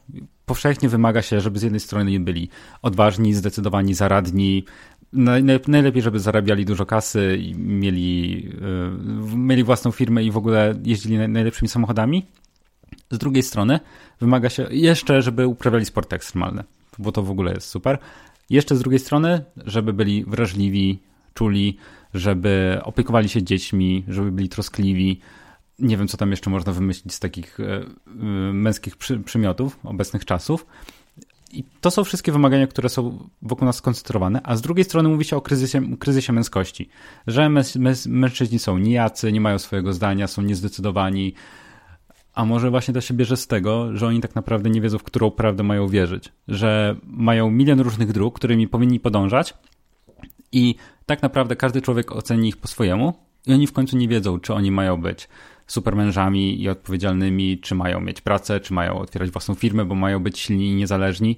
powszechnie wymaga się, żeby z jednej strony byli odważni, zdecydowani, zaradni, najlepiej, żeby zarabiali dużo kasy i mieli, y, mieli własną firmę i w ogóle jeździli najlepszymi samochodami. Z drugiej strony wymaga się jeszcze, żeby uprawiali sporty ekstremalne, bo to w ogóle jest super. Jeszcze z drugiej strony, żeby byli wrażliwi, czuli, żeby opiekowali się dziećmi, żeby byli troskliwi, nie wiem, co tam jeszcze można wymyślić z takich e, e, męskich przy, przymiotów obecnych czasów. I to są wszystkie wymagania, które są wokół nas skoncentrowane, a z drugiej strony mówi się o kryzysie, kryzysie męskości, że mężczyźni są nijacy, nie mają swojego zdania, są niezdecydowani, a może właśnie to się bierze z tego, że oni tak naprawdę nie wiedzą, w którą prawdę mają wierzyć, że mają milion różnych dróg, którymi powinni podążać i tak naprawdę każdy człowiek oceni ich po swojemu i oni w końcu nie wiedzą, czy oni mają być supermężami i odpowiedzialnymi, czy mają mieć pracę, czy mają otwierać własną firmę, bo mają być silni i niezależni.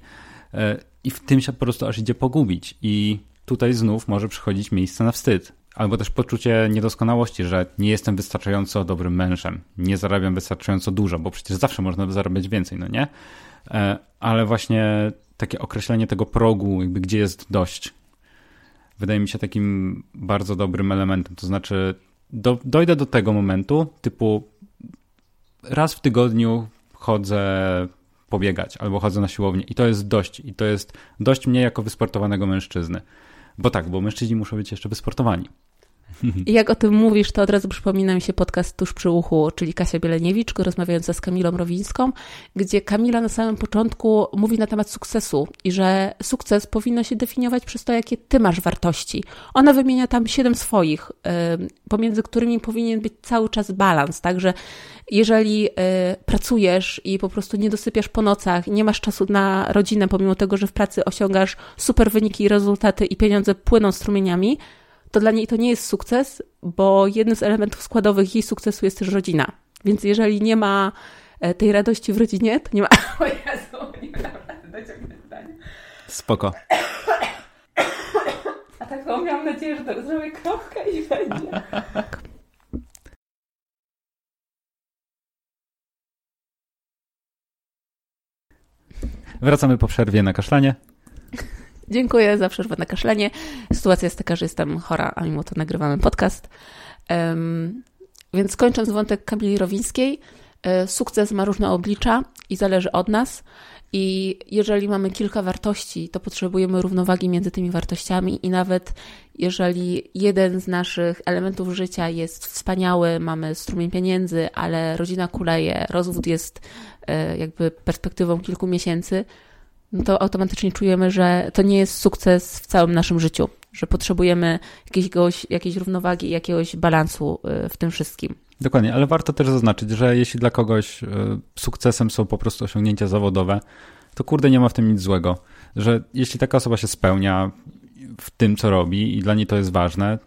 E, I w tym się po prostu aż idzie pogubić. I tutaj znów może przychodzić miejsce na wstyd. Albo też poczucie niedoskonałości, że nie jestem wystarczająco dobrym mężem, nie zarabiam wystarczająco dużo, bo przecież zawsze można zarabiać więcej, no nie? E, ale właśnie takie określenie tego progu, jakby gdzie jest dość, wydaje mi się takim bardzo dobrym elementem. To znaczy, do, dojdę do tego momentu, typu raz w tygodniu chodzę pobiegać albo chodzę na siłownię i to jest dość. I to jest dość mnie jako wysportowanego mężczyzny. Bo tak, bo mężczyźni muszą być jeszcze wysportowani. I jak o tym mówisz, to od razu przypomina mi się podcast Tuż przy uchu, czyli Kasia Bieleniewicz, rozmawiająca z Kamilą Rowińską, gdzie Kamila na samym początku mówi na temat sukcesu i że sukces powinno się definiować przez to, jakie ty masz wartości. Ona wymienia tam siedem swoich, pomiędzy którymi powinien być cały czas balans, także jeżeli y, pracujesz i po prostu nie dosypiasz po nocach, nie masz czasu na rodzinę, pomimo tego, że w pracy osiągasz super wyniki i rezultaty i pieniądze płyną strumieniami, to dla niej to nie jest sukces, bo jednym z elementów składowych jej sukcesu jest też rodzina. Więc jeżeli nie ma e, tej radości w rodzinie, to nie ma. O Jezu, nie dociągnę zdanie. Spoko. A tak to miałam nadzieję, że to zrobię kropkę i będzie. Wracamy po przerwie na kaszlanie. Dziękuję za przerwę na kaszlenie. Sytuacja jest taka, że jestem chora, a mimo to nagrywamy podcast. Um, więc kończąc wątek Kamili Rowińskiej, e, sukces ma różne oblicza i zależy od nas. I jeżeli mamy kilka wartości, to potrzebujemy równowagi między tymi wartościami, i nawet jeżeli jeden z naszych elementów życia jest wspaniały, mamy strumień pieniędzy, ale rodzina kuleje, rozwód jest e, jakby perspektywą kilku miesięcy, no to automatycznie czujemy, że to nie jest sukces w całym naszym życiu, że potrzebujemy jakiegoś, jakiejś równowagi, jakiegoś balansu y, w tym wszystkim. Dokładnie, ale warto też zaznaczyć, że jeśli dla kogoś y, sukcesem są po prostu osiągnięcia zawodowe, to kurde nie ma w tym nic złego. Że jeśli taka osoba się spełnia w tym, co robi i dla niej to jest ważne,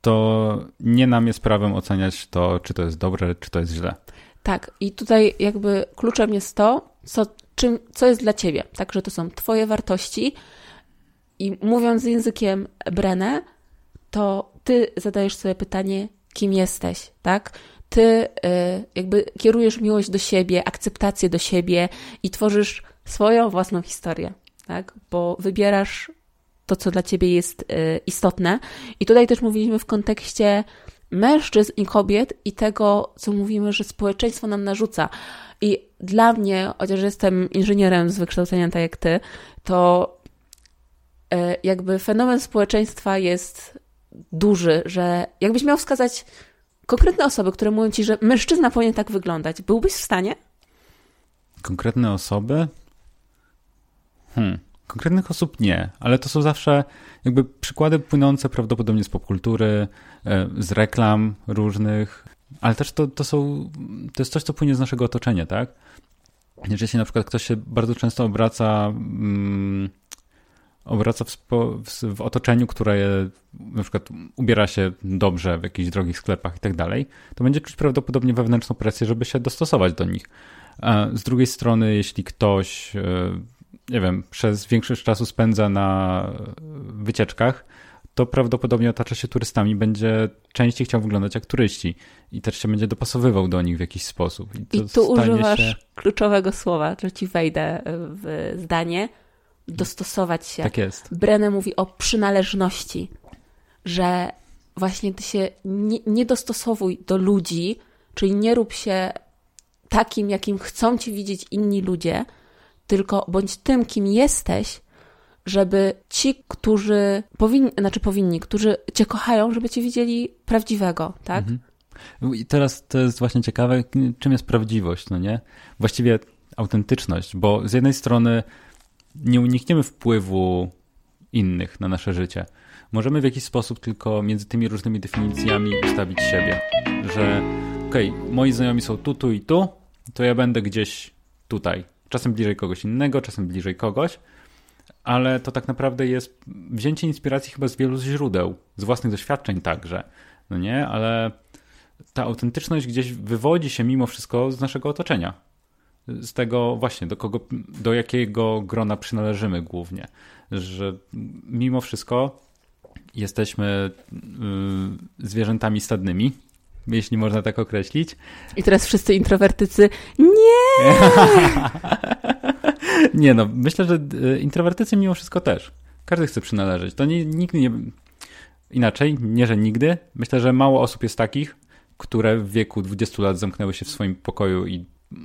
to nie nam jest prawem oceniać to, czy to jest dobre, czy to jest źle. Tak, i tutaj jakby kluczem jest to, co czym, co jest dla ciebie. Także to są twoje wartości i mówiąc językiem Brenę, to ty zadajesz sobie pytanie, kim jesteś, tak? Ty y, jakby kierujesz miłość do siebie, akceptację do siebie i tworzysz swoją własną historię, tak? Bo wybierasz to, co dla ciebie jest y, istotne. I tutaj też mówiliśmy w kontekście mężczyzn i kobiet i tego, co mówimy, że społeczeństwo nam narzuca. I dla mnie, chociaż jestem inżynierem z wykształcenia tak jak ty, to e, jakby fenomen społeczeństwa jest duży, że jakbyś miał wskazać konkretne osoby, które mówią ci, że mężczyzna powinien tak wyglądać, byłbyś w stanie? Konkretne osoby? Hmm. Konkretnych osób nie, ale to są zawsze jakby przykłady płynące prawdopodobnie z popkultury, e, z reklam różnych, ale też to, to są, to jest coś, co płynie z naszego otoczenia, tak? Jeśli na przykład ktoś się bardzo często obraca, um, obraca w, spo, w, w, otoczeniu, które na przykład ubiera się dobrze w jakichś drogich sklepach i tak dalej, to będzie czuć prawdopodobnie wewnętrzną presję, żeby się dostosować do nich. Z drugiej strony, jeśli ktoś, e, nie wiem, przez większość czasu spędza na wycieczkach, to prawdopodobnie otacza się turystami, będzie częściej chciał wyglądać jak turyści i też się będzie dopasowywał do nich w jakiś sposób. I, I tu używasz się... kluczowego słowa, że ci wejdę w zdanie, dostosować się. Tak jest. Brenę mówi o przynależności, że właśnie ty się nie, nie dostosowuj do ludzi, czyli nie rób się takim, jakim chcą cię widzieć inni ludzie, tylko bądź tym, kim jesteś, żeby ci, którzy powinni, znaczy powinni, którzy cię kochają, żeby cię widzieli prawdziwego, tak? Mhm. I teraz to jest właśnie ciekawe, czym jest prawdziwość, no nie? Właściwie autentyczność, bo z jednej strony nie unikniemy wpływu innych na nasze życie. Możemy w jakiś sposób tylko między tymi różnymi definicjami ustawić siebie, że okej, okay, moi znajomi są tu, tu i tu, to ja będę gdzieś tutaj. Czasem bliżej kogoś innego, czasem bliżej kogoś, ale to tak naprawdę jest wzięcie inspiracji chyba z wielu źródeł, z własnych doświadczeń także, no nie, ale ta autentyczność gdzieś wywodzi się mimo wszystko z naszego otoczenia. Z tego właśnie, do, kogo, do jakiego grona przynależymy głównie. Że mimo wszystko jesteśmy yy, zwierzętami stadnymi, jeśli można tak określić. I teraz wszyscy introwertycy, nie! nie no, myślę, że y, introwertycy mimo wszystko też. Każdy chce przynależeć. To nie, nikt nie... inaczej, nie że nigdy. Myślę, że mało osób jest takich, które w wieku 20 lat zamknęły się w swoim pokoju i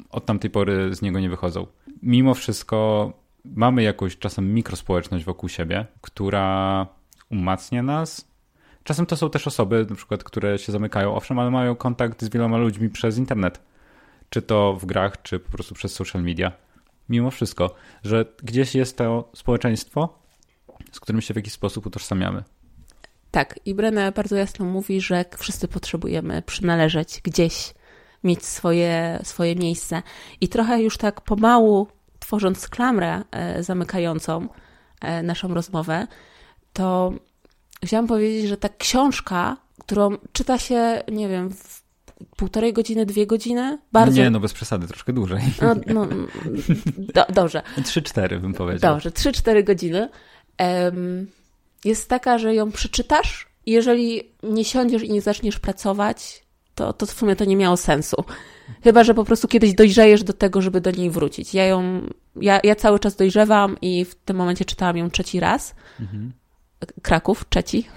od tamtej pory z niego nie wychodzą. Mimo wszystko mamy jakąś czasem mikrospołeczność wokół siebie, która umacnia nas. Czasem to są też osoby, na przykład, które się zamykają, owszem, ale mają kontakt z wieloma ludźmi przez internet. Czy to w grach, czy po prostu przez social media. Mimo wszystko, że gdzieś jest to społeczeństwo, z którym się w jakiś sposób utożsamiamy. Tak, i Brené bardzo jasno mówi, że wszyscy potrzebujemy przynależeć gdzieś, mieć swoje, swoje miejsce. I trochę już tak pomału, tworząc klamrę e, zamykającą e, naszą rozmowę, to chciałam powiedzieć, że ta książka, którą czyta się, nie wiem, w półtorej godziny, dwie godziny? Bardzo... Nie, no bez przesady, troszkę dłużej. No, no, do, dobrze. Trzy, cztery bym powiedział. Dobrze, trzy, cztery godziny. Um, jest taka, że ją przeczytasz i jeżeli nie siądziesz i nie zaczniesz pracować, to, to w sumie to nie miało sensu. Chyba, że po prostu kiedyś dojrzejesz do tego, żeby do niej wrócić. Ja ją, ja, ja cały czas dojrzewam i w tym momencie czytałam ją trzeci raz. Mhm. Kraków, trzeci.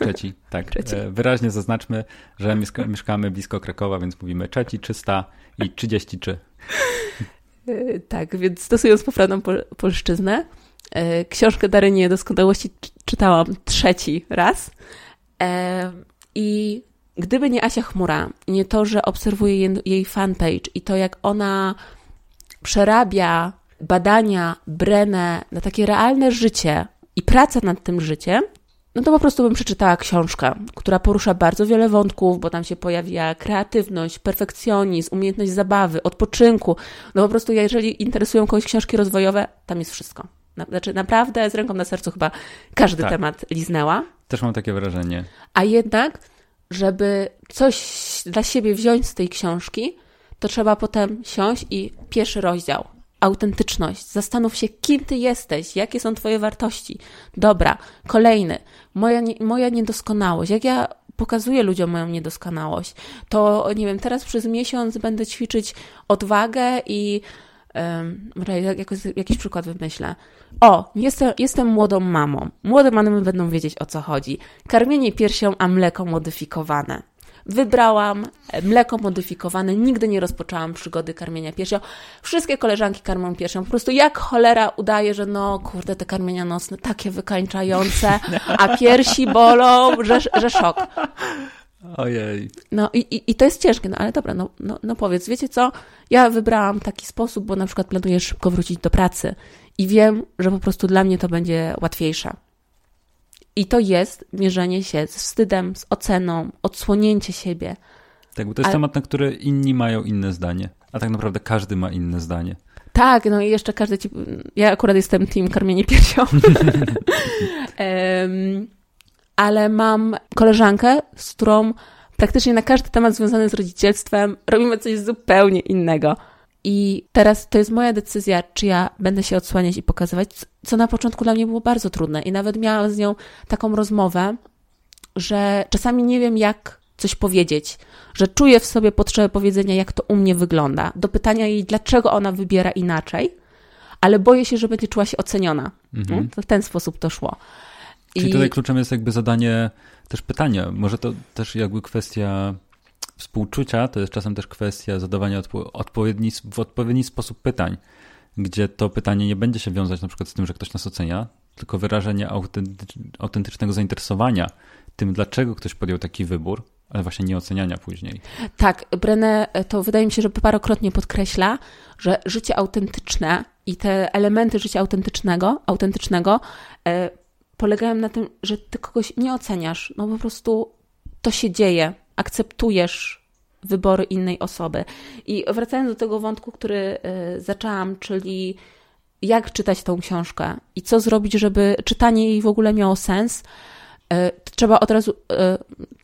Trzeci, tak. Trzeci. E, wyraźnie zaznaczmy, że mieszkamy blisko Krakowa, więc mówimy trzeci, 300 i 33. E, tak, więc stosując poprawną polszczyznę, e, książkę Dary Niedoskonałości czytałam trzeci raz i gdyby nie Asia Chmura, nie to, że obserwuję jej fanpage i to, jak ona przerabia badania Brenę na takie realne życie i praca nad tym życiem, no to po prostu bym przeczytała książkę, która porusza bardzo wiele wątków, bo tam się pojawia kreatywność, perfekcjonizm, umiejętność zabawy, odpoczynku. No po prostu, jeżeli interesują kogoś książki rozwojowe, tam jest wszystko. Znaczy, naprawdę z ręką na sercu chyba każdy tak. temat liznęła. Też mam takie wrażenie. A jednak, żeby coś dla siebie wziąć z tej książki, to trzeba potem siąść i pierwszy rozdział autentyczność. Zastanów się, kim ty jesteś, jakie są twoje wartości. Dobra, kolejny. Moja, moja niedoskonałość. Jak ja pokazuję ludziom moją niedoskonałość, to nie wiem, teraz przez miesiąc będę ćwiczyć odwagę i jakiś przykład wymyślę. O, jestem, jestem młodą mamą. Młode mamy będą wiedzieć o co chodzi. Karmienie piersią, a mleko modyfikowane. Wybrałam mleko modyfikowane, nigdy nie rozpoczęłam przygody karmienia piersią. Wszystkie koleżanki karmią piersią. Po prostu jak cholera udaje, że no kurde, te karmienia nocne takie wykańczające, a piersi bolą, że, że szok. Ojej. No i, i, i to jest ciężkie, no ale dobra, no, no, no powiedz, wiecie co? Ja wybrałam taki sposób, bo na przykład planuję szybko wrócić do pracy i wiem, że po prostu dla mnie to będzie łatwiejsze. I to jest mierzenie się z wstydem, z oceną, odsłonięcie siebie. Tak, bo to jest Ale... temat, na który inni mają inne zdanie, a tak naprawdę każdy ma inne zdanie. Tak, no i jeszcze każdy ci... Ja akurat jestem team karmienie piersią. um, ale mam koleżankę, z którą praktycznie na każdy temat związany z rodzicielstwem robimy coś zupełnie innego. I teraz to jest moja decyzja, czy ja będę się odsłaniać i pokazywać, co na początku dla mnie było bardzo trudne. I nawet miałam z nią taką rozmowę, że czasami nie wiem, jak coś powiedzieć, że czuję w sobie potrzebę powiedzenia, jak to u mnie wygląda, do pytania jej, dlaczego ona wybiera inaczej, ale boję się, że będzie czuła się oceniona. Mhm. To w ten sposób to szło. Czyli I... tutaj kluczem jest jakby zadanie też pytania. Może to też jakby kwestia współczucia to jest czasem też kwestia zadawania odpo odpowiedni, w odpowiedni sposób pytań, gdzie to pytanie nie będzie się wiązać na przykład z tym, że ktoś nas ocenia, tylko wyrażenie autentycz autentycznego zainteresowania tym, dlaczego ktoś podjął taki wybór, ale właśnie nie oceniania później. Tak, Brené to wydaje mi się, że parokrotnie podkreśla, że życie autentyczne i te elementy życia autentycznego, autentycznego e, polegają na tym, że ty kogoś nie oceniasz, no po prostu to się dzieje, akceptujesz wybory innej osoby. I wracając do tego wątku, który y, zaczęłam, czyli jak czytać tą książkę i co zrobić, żeby czytanie jej w ogóle miało sens, y, trzeba od razu, y,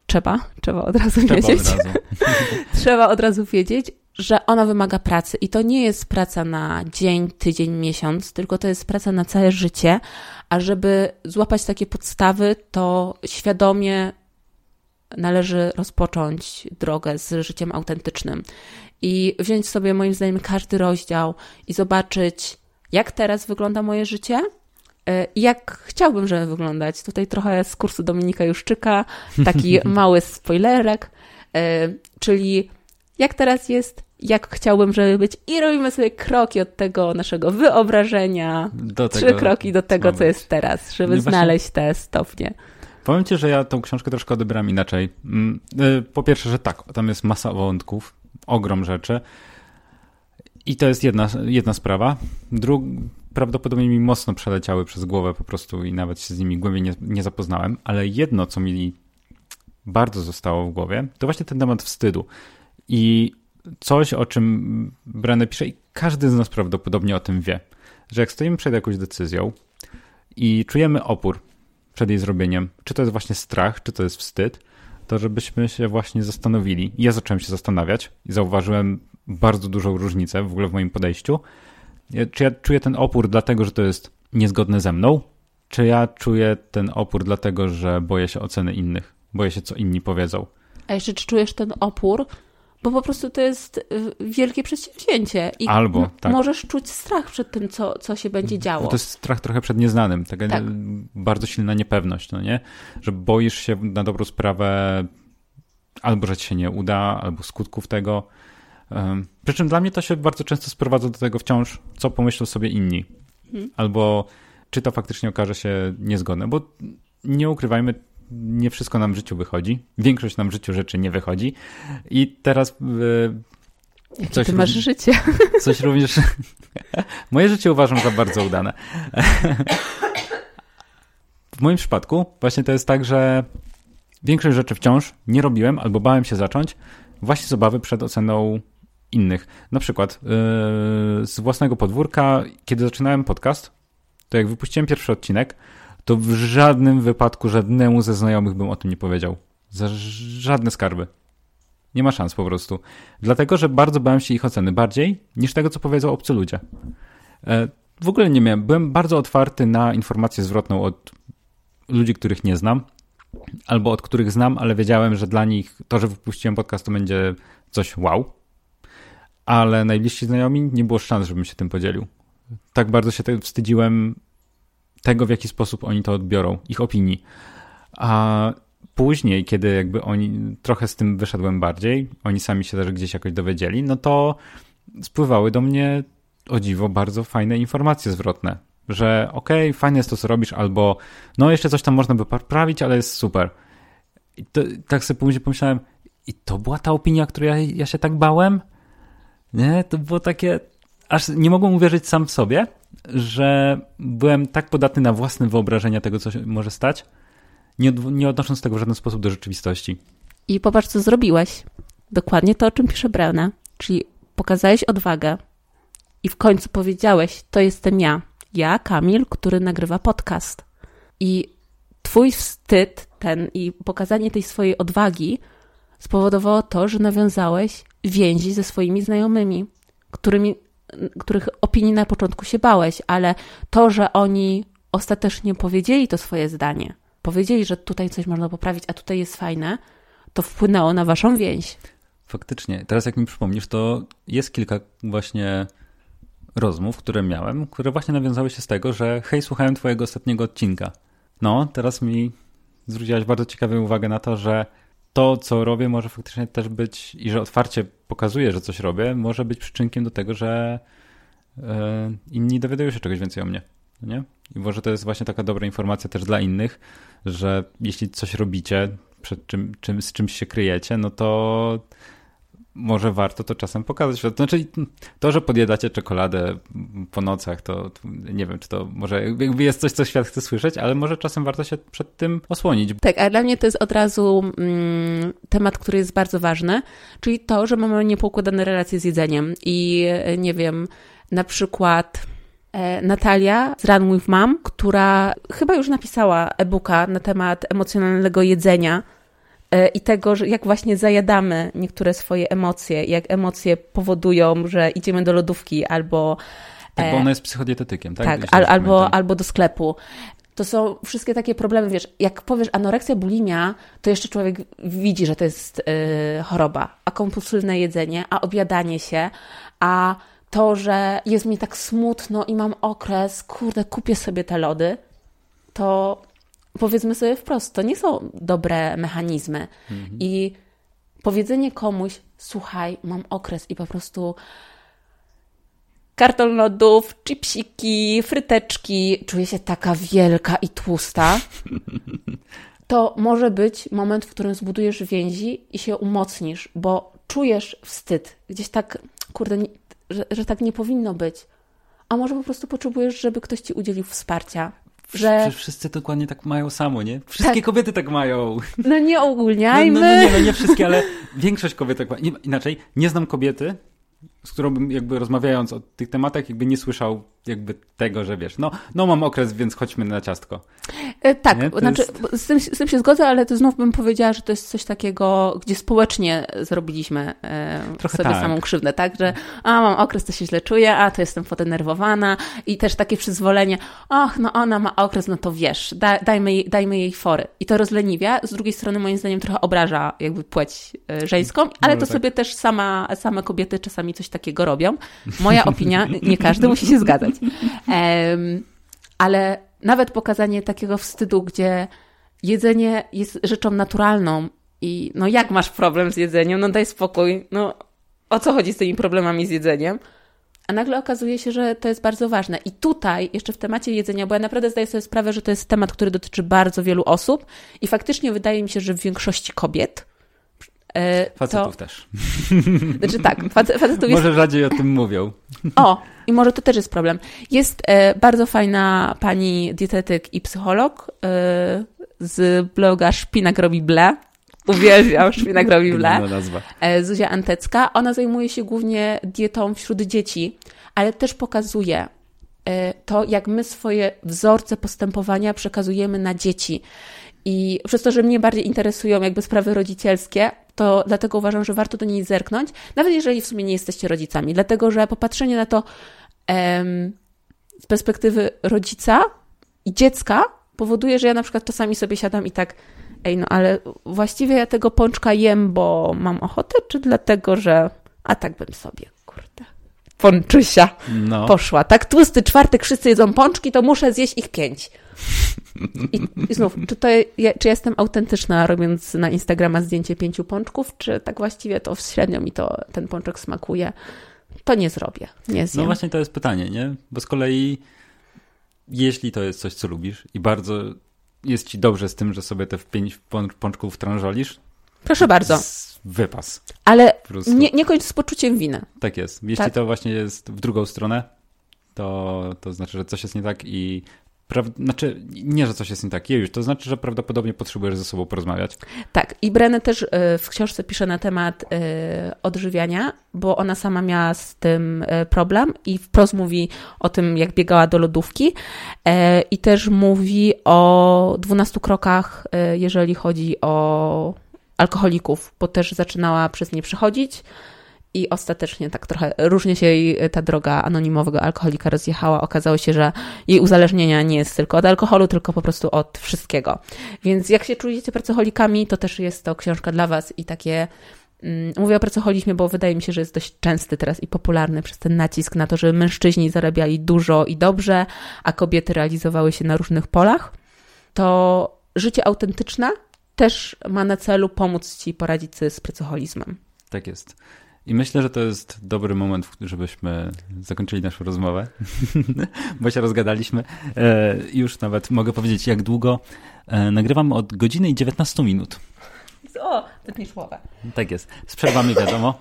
trzeba, trzeba od razu trzeba wiedzieć, od razu. trzeba od razu wiedzieć, że ona wymaga pracy i to nie jest praca na dzień, tydzień, miesiąc, tylko to jest praca na całe życie, a żeby złapać takie podstawy, to świadomie należy rozpocząć drogę z życiem autentycznym i wziąć sobie, moim zdaniem, każdy rozdział i zobaczyć, jak teraz wygląda moje życie, E, jak chciałbym, żeby wyglądać. Tutaj trochę z kursu Dominika Juszczyka, taki mały spoilerek, e, czyli jak teraz jest, jak chciałbym, żeby być i robimy sobie kroki od tego naszego wyobrażenia, do trzy kroki do tego, co jest teraz, żeby właśnie... znaleźć te stopnie. Powiem ci, że ja tą książkę troszkę odebrałem inaczej. Mm, y, po pierwsze, że tak, tam jest masa wątków, ogrom rzeczy. I to jest jedna, jedna sprawa. Drug, prawdopodobnie mi mocno przeleciały przez głowę po prostu i nawet się z nimi głębiej nie, nie zapoznałem, ale jedno, co mi bardzo zostało w głowie, to właśnie ten temat wstydu. I coś, o czym Brené pisze i każdy z nas prawdopodobnie o tym wie, że jak stoimy przed jakąś decyzją i czujemy opór przed jej zrobieniem, czy to jest właśnie strach, czy to jest wstyd, to żebyśmy się właśnie zastanowili. Ja zacząłem się zastanawiać i zauważyłem bardzo dużą różnicę w ogóle w moim podejściu. Czy ja czuję ten opór dlatego, że to jest niezgodne ze mną, czy ja czuję ten opór dlatego, że boję się oceny innych, boję się, co inni powiedzą. A jeszcze czy czujesz ten opór, bo po prostu to jest y, wielkie przedsięwzięcie i Albo, tak. możesz czuć strach przed tym, co, co się będzie działo. No to jest strach trochę przed nieznanym, taka tak. bardzo silna niepewność, no nie? Że boisz się na dobrą sprawę albo, że ci się nie uda, albo skutków tego. Przy czym dla mnie to się bardzo często sprowadza do tego wciąż, co pomyślą sobie inni. Hmm. Albo czy to faktycznie okaże się niezgodne, bo nie ukrywajmy, nie wszystko nam w życiu wychodzi. Większość nam w życiu rzeczy nie wychodzi. I teraz. Jakie coś ty masz życie? Coś również. Moje życie uważam za bardzo udane. W moim przypadku właśnie to jest tak, że większość rzeczy wciąż nie robiłem albo bałem się zacząć właśnie z obawy przed oceną innych. Na przykład yy, z własnego podwórka, kiedy zaczynałem podcast, to jak wypuściłem pierwszy odcinek, to w żadnym wypadku żadnemu ze znajomych bym o tym nie powiedział. Za żadne skarby. Nie ma szans po prostu. Dlatego, że bardzo bałem się ich oceny bardziej niż tego, co powiedzą obcy ludzie. E, w ogóle nie miałem. Byłem bardzo otwarty na informację zwrotną od ludzi, których nie znam, albo od których znam, ale wiedziałem, że dla nich to, że wypuściłem podcast, to będzie coś wow. Ale najbliżsi znajomi nie było szans, żebym się tym podzielił. Tak bardzo się wstydziłem tego, w jaki sposób oni to odbiorą, ich opinii. A później, kiedy jakby oni, trochę z tym wyszedłem bardziej, oni sami się też gdzieś jakoś dowiedzieli, no to spływały do mnie, o dziwo, bardzo fajne informacje zwrotne, że okej, okay, fajne jest to, co robisz, albo no jeszcze coś tam można by poprawić, ale jest super. I to, tak sobie później pomyślałem, i to była ta opinia, której ja, ja się tak bałem? Nie, to było takie, aż nie mogłem uwierzyć sam w sobie, że byłem tak podatny na własne wyobrażenia tego, co się może stać, nie, nie odnosząc tego w żaden sposób do rzeczywistości. I popatrz, co zrobiłeś. Dokładnie to, o czym pisze Breuna. Czyli pokazałeś odwagę i w końcu powiedziałeś, to jestem ja. Ja, Kamil, który nagrywa podcast. I twój wstyd ten i pokazanie tej swojej odwagi spowodowało to, że nawiązałeś więzi ze swoimi znajomymi, którymi których opinii na początku się bałeś, ale to, że oni ostatecznie powiedzieli to swoje zdanie, powiedzieli, że tutaj coś można poprawić, a tutaj jest fajne, to wpłynęło na waszą więź. Faktycznie. Teraz jak mi przypomnisz, to jest kilka właśnie rozmów, które miałem, które właśnie nawiązały się z tego, że hej, słuchałem twojego ostatniego odcinka. No, teraz mi zwróciłaś bardzo ciekawą uwagę na to, że to, co robię, może faktycznie też być i że otwarcie pokazuję, że coś robię, może być przyczynkiem do tego, że e, inni dowiadują się czegoś więcej o mnie. Nie? I może to jest właśnie taka dobra informacja też dla innych, że jeśli coś robicie, przed czym, czym, z czymś się kryjecie, no to może warto to czasem pokazać. To znaczy, to, że podjedacie czekoladę po nocach, to, nie wiem, czy to może jakby jest coś, co świat chce słyszeć, ale może czasem warto się przed tym osłonić. Tak, a dla mnie to jest od razu mm, temat, który jest bardzo ważny, czyli to, że mamy niepoukładane relacje z jedzeniem i nie wiem, na przykład. E, Natalia z Run With Mom, która chyba już napisała e-booka na temat emocjonalnego jedzenia, E, i tego, że jak właśnie zajadamy niektóre swoje emocje, jak emocje powodują, że idziemy do lodówki albo. Tak, bo ona jest psychodietetykiem, tak? Tak, al, albo, albo do sklepu. To są wszystkie takie problemy, wiesz, jak powiesz anoreksja, bulimia, to jeszcze człowiek widzi, że to jest yy, choroba, a kompulsywne jedzenie, a obiadanie się, a to, że jest mi tak smutno i mam okres, kurde, kupię sobie te lody, to powiedzmy sobie wprost, to nie są dobre mechanizmy. Mhm. I powiedzenie komuś, słuchaj, mam okres i po prostu karton lodów, chipsiki, fryteczki, czuję się taka wielka i tłusta, to może być moment, w którym zbudujesz więzi i się umocnisz, bo czujesz wstyd. Gdzieś tak, kurde, że, że tak nie powinno być. A może po prostu potrzebujesz, żeby ktoś ci udzielił wsparcia. Że... Przecież wszyscy dokładnie tak mają samo, nie? Wszystkie tak. kobiety tak mają. No nie ogólniajmy. No, no, no, nie, no nie wszystkie, ale większość kobiet tak ma. Inaczej, nie znam kobiety, z którą bym jakby rozmawiając o tych tematach, jakby nie słyszał jakby tego, że wiesz, no, no mam okres, więc chodźmy na ciastko. E, tak, znaczy jest... z, tym, z tym się zgodzę, ale to znów bym powiedziała, że to jest coś takiego, gdzie społecznie zrobiliśmy e, Trochę sobie tak. samą krzywdę, tak, że a mam okres, to się źle czuję, a to jestem podenerwowana i też takie przyzwolenie, ach, no ona ma okres, no to wiesz, da, dajmy, jej, dajmy jej fory. I to rozleniwia, z drugiej strony moim zdaniem trochę obraża jakby płeć e, żeńską, ale no, to tak. sobie też sama, same kobiety czasami coś takiego robią. Moja opinia, nie każdy musi się zgadzać. Um, ale nawet pokazanie takiego wstydu, gdzie jedzenie jest rzeczą naturalną i no jak masz problem z jedzeniem, no daj spokój, no o co chodzi z tymi problemami z jedzeniem? A nagle okazuje się, że to jest bardzo ważne. I tutaj, jeszcze w temacie jedzenia, bo ja naprawdę zdaję sobie sprawę, że to jest temat, który dotyczy bardzo wielu osób i faktycznie wydaje mi się, że w większości kobiet facetów to... też. Znaczy tak, facetów jest... Może rzadziej o tym mówią. O, i może to też jest problem. Jest e, bardzo fajna pani dietetyk i psycholog e, z bloga Szpinak robi ble. Uwielbiam Szpinak robi ble. E, Zuzia Antecka. Ona zajmuje się głównie dietą wśród dzieci, ale też pokazuje e, to, jak my swoje wzorce postępowania przekazujemy na dzieci. I przez to, że mnie bardziej interesują jakby sprawy rodzicielskie, to dlatego uważam, że warto do niej zerknąć, nawet jeżeli w sumie nie jesteście rodzicami, dlatego że popatrzenie na to em, z perspektywy rodzica i dziecka powoduje, że ja na przykład czasami sobie siadam i tak, ej, no ale właściwie ja tego pączka jem, bo mam ochotę, czy dlatego, że a tak bym sobie, kurde, pączusia no. poszła. Tak tłusty czwartek wszyscy jedzą pączki, to muszę zjeść ich pięć. I, I, znów, czy, to, czy jestem autentyczna, robiąc na Instagrama zdjęcie pięciu pączków, czy tak właściwie to średnio mi to ten pączek smakuje? To nie zrobię. Nie zjem. No właśnie to jest pytanie, nie? Bo z kolei, jeśli to jest coś, co lubisz i bardzo jest ci dobrze z tym, że sobie te pięć pączków tranżolisz, Proszę bardzo. Wypas. Ale nie, nie kończ z poczuciem winy. Tak jest. Jeśli tak. to właśnie jest w drugą stronę, to, to znaczy, że coś jest nie tak i znaczy, nie, że coś jest nie tak, już, to znaczy, że prawdopodobnie potrzebujesz ze sobą porozmawiać. Tak, i Brenny też e, w książce pisze na temat e, odżywiania, bo ona sama miała z tym e, problem i wprost mówi o tym, jak biegała do lodówki i też mówi o 12 krokach, jeżeli chodzi o alkoholików, bo też zaczynała przez nie przechodzić, i ostatecznie tak trochę różnie się jej ta droga anonimowego alkoholika rozjechała. Okazało się, że jej uzależnienia nie jest tylko od alkoholu, tylko po prostu od wszystkiego. Więc jak się czujecie pracocholikami, to też jest to książka dla Was i takie mm, Mówię o pracoholizmie, bo wydaje mi się, że jest dość częsty teraz i popularny przez ten nacisk na to, że mężczyźni zarabiali dużo i dobrze, a kobiety realizowały się na różnych polach. To życie autentyczne też ma na celu pomóc Ci poradzić sobie z pracoholizmem. Tak jest. I myślę, że to jest dobry moment, żebyśmy zakończyli naszą rozmowę, bo się rozgadaliśmy. E, już nawet mogę powiedzieć, jak długo. E, nagrywam od godziny i 19 minut. O, nie słowa. Tak jest. Z przerwami wiadomo.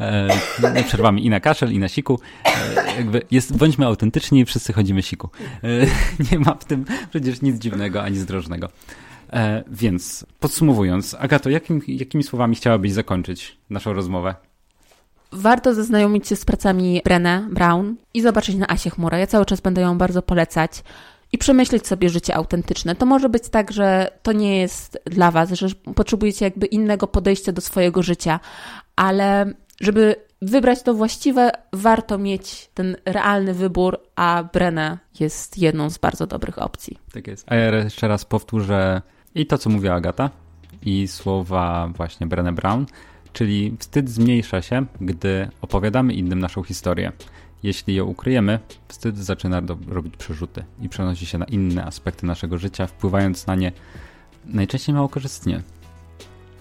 E, przerwami i na kaszel, i na siku. E, jakby jest, bądźmy autentyczni, wszyscy chodzimy siku. E, nie ma w tym przecież nic dziwnego ani zdrożnego. E, więc podsumowując, Agato, jakim, jakimi słowami chciałabyś zakończyć naszą rozmowę? Warto zaznajomić się z pracami Brené Brown i zobaczyć na Asie Chmura. Ja cały czas będę ją bardzo polecać i przemyśleć sobie życie autentyczne. To może być tak, że to nie jest dla Was, że potrzebujecie jakby innego podejścia do swojego życia, ale żeby wybrać to właściwe, warto mieć ten realny wybór, a Brené jest jedną z bardzo dobrych opcji. Tak jest. A ja jeszcze raz powtórzę i to, co mówiła Agata, i słowa właśnie Brené Brown, Czyli wstyd zmniejsza się, gdy opowiadamy innym naszą historię. Jeśli ją ukryjemy, wstyd zaczyna robić przerzuty i przenosi się na inne aspekty naszego życia, wpływając na nie najczęściej mało korzystnie.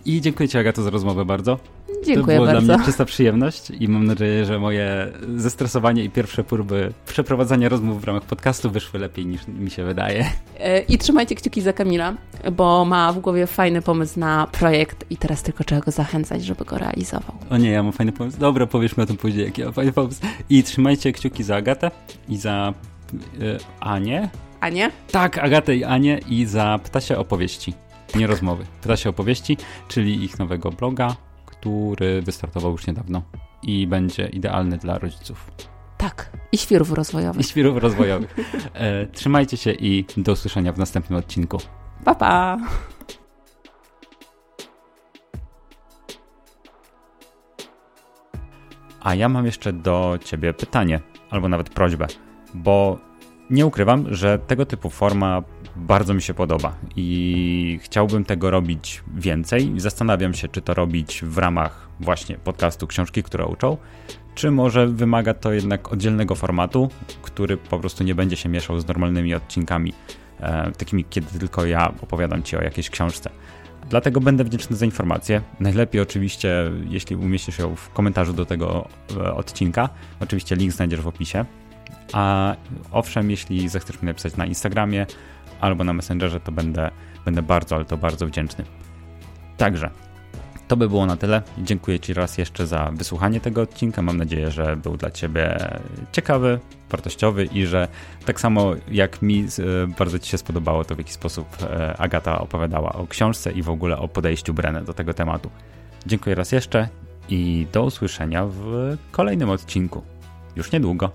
I dziękuję Ci, Agato, za rozmowę bardzo. Dziękuję to bardzo. dla mnie czysta przyjemność i mam nadzieję, że moje zestresowanie i pierwsze próby przeprowadzania rozmów w ramach podcastu wyszły lepiej niż mi się wydaje. E, I trzymajcie kciuki za Kamila, bo ma w głowie fajny pomysł na projekt i teraz tylko trzeba go zachęcać, żeby go realizował. O nie, ja mam fajny pomysł. Dobra, powiedzmy o tym później, jaki ja mam fajny pomysł. I trzymajcie kciuki za Agatę i za y, Anię. Anię? Tak, Agatę i Anię i za Ptasie Opowieści. Nie rozmowy. Ptasie Opowieści, czyli ich nowego bloga, który wystartował już niedawno i będzie idealny dla rodziców. Tak, i świrów rozwojowych. I świrów rozwojowych. E, trzymajcie się i do usłyszenia w następnym odcinku. Pa, pa! A ja mam jeszcze do ciebie pytanie, albo nawet prośbę, bo nie ukrywam, że tego typu forma bardzo mi się podoba i chciałbym tego robić więcej. Zastanawiam się, czy to robić w ramach właśnie podcastu Książki, które uczą, czy może wymaga to jednak oddzielnego formatu, który po prostu nie będzie się mieszał z normalnymi odcinkami, e, takimi, kiedy tylko ja opowiadam Ci o jakiejś książce. Dlatego będę wdzięczny za informację. Najlepiej oczywiście, jeśli umieścisz ją w komentarzu do tego e, odcinka. Oczywiście link znajdziesz w opisie. A owszem, jeśli zechcesz mi napisać na Instagramie albo na Messengerze, to będę, będę bardzo, ale to bardzo wdzięczny. Także to by było na tyle. Dziękuję Ci raz jeszcze za wysłuchanie tego odcinka. Mam nadzieję, że był dla Ciebie ciekawy, wartościowy i że tak samo jak mi e, bardzo Ci się spodobało to, w jaki sposób e, Agata opowiadała o książce i w ogóle o podejściu Brenę do tego tematu. Dziękuję raz jeszcze i do usłyszenia w kolejnym odcinku. Już niedługo.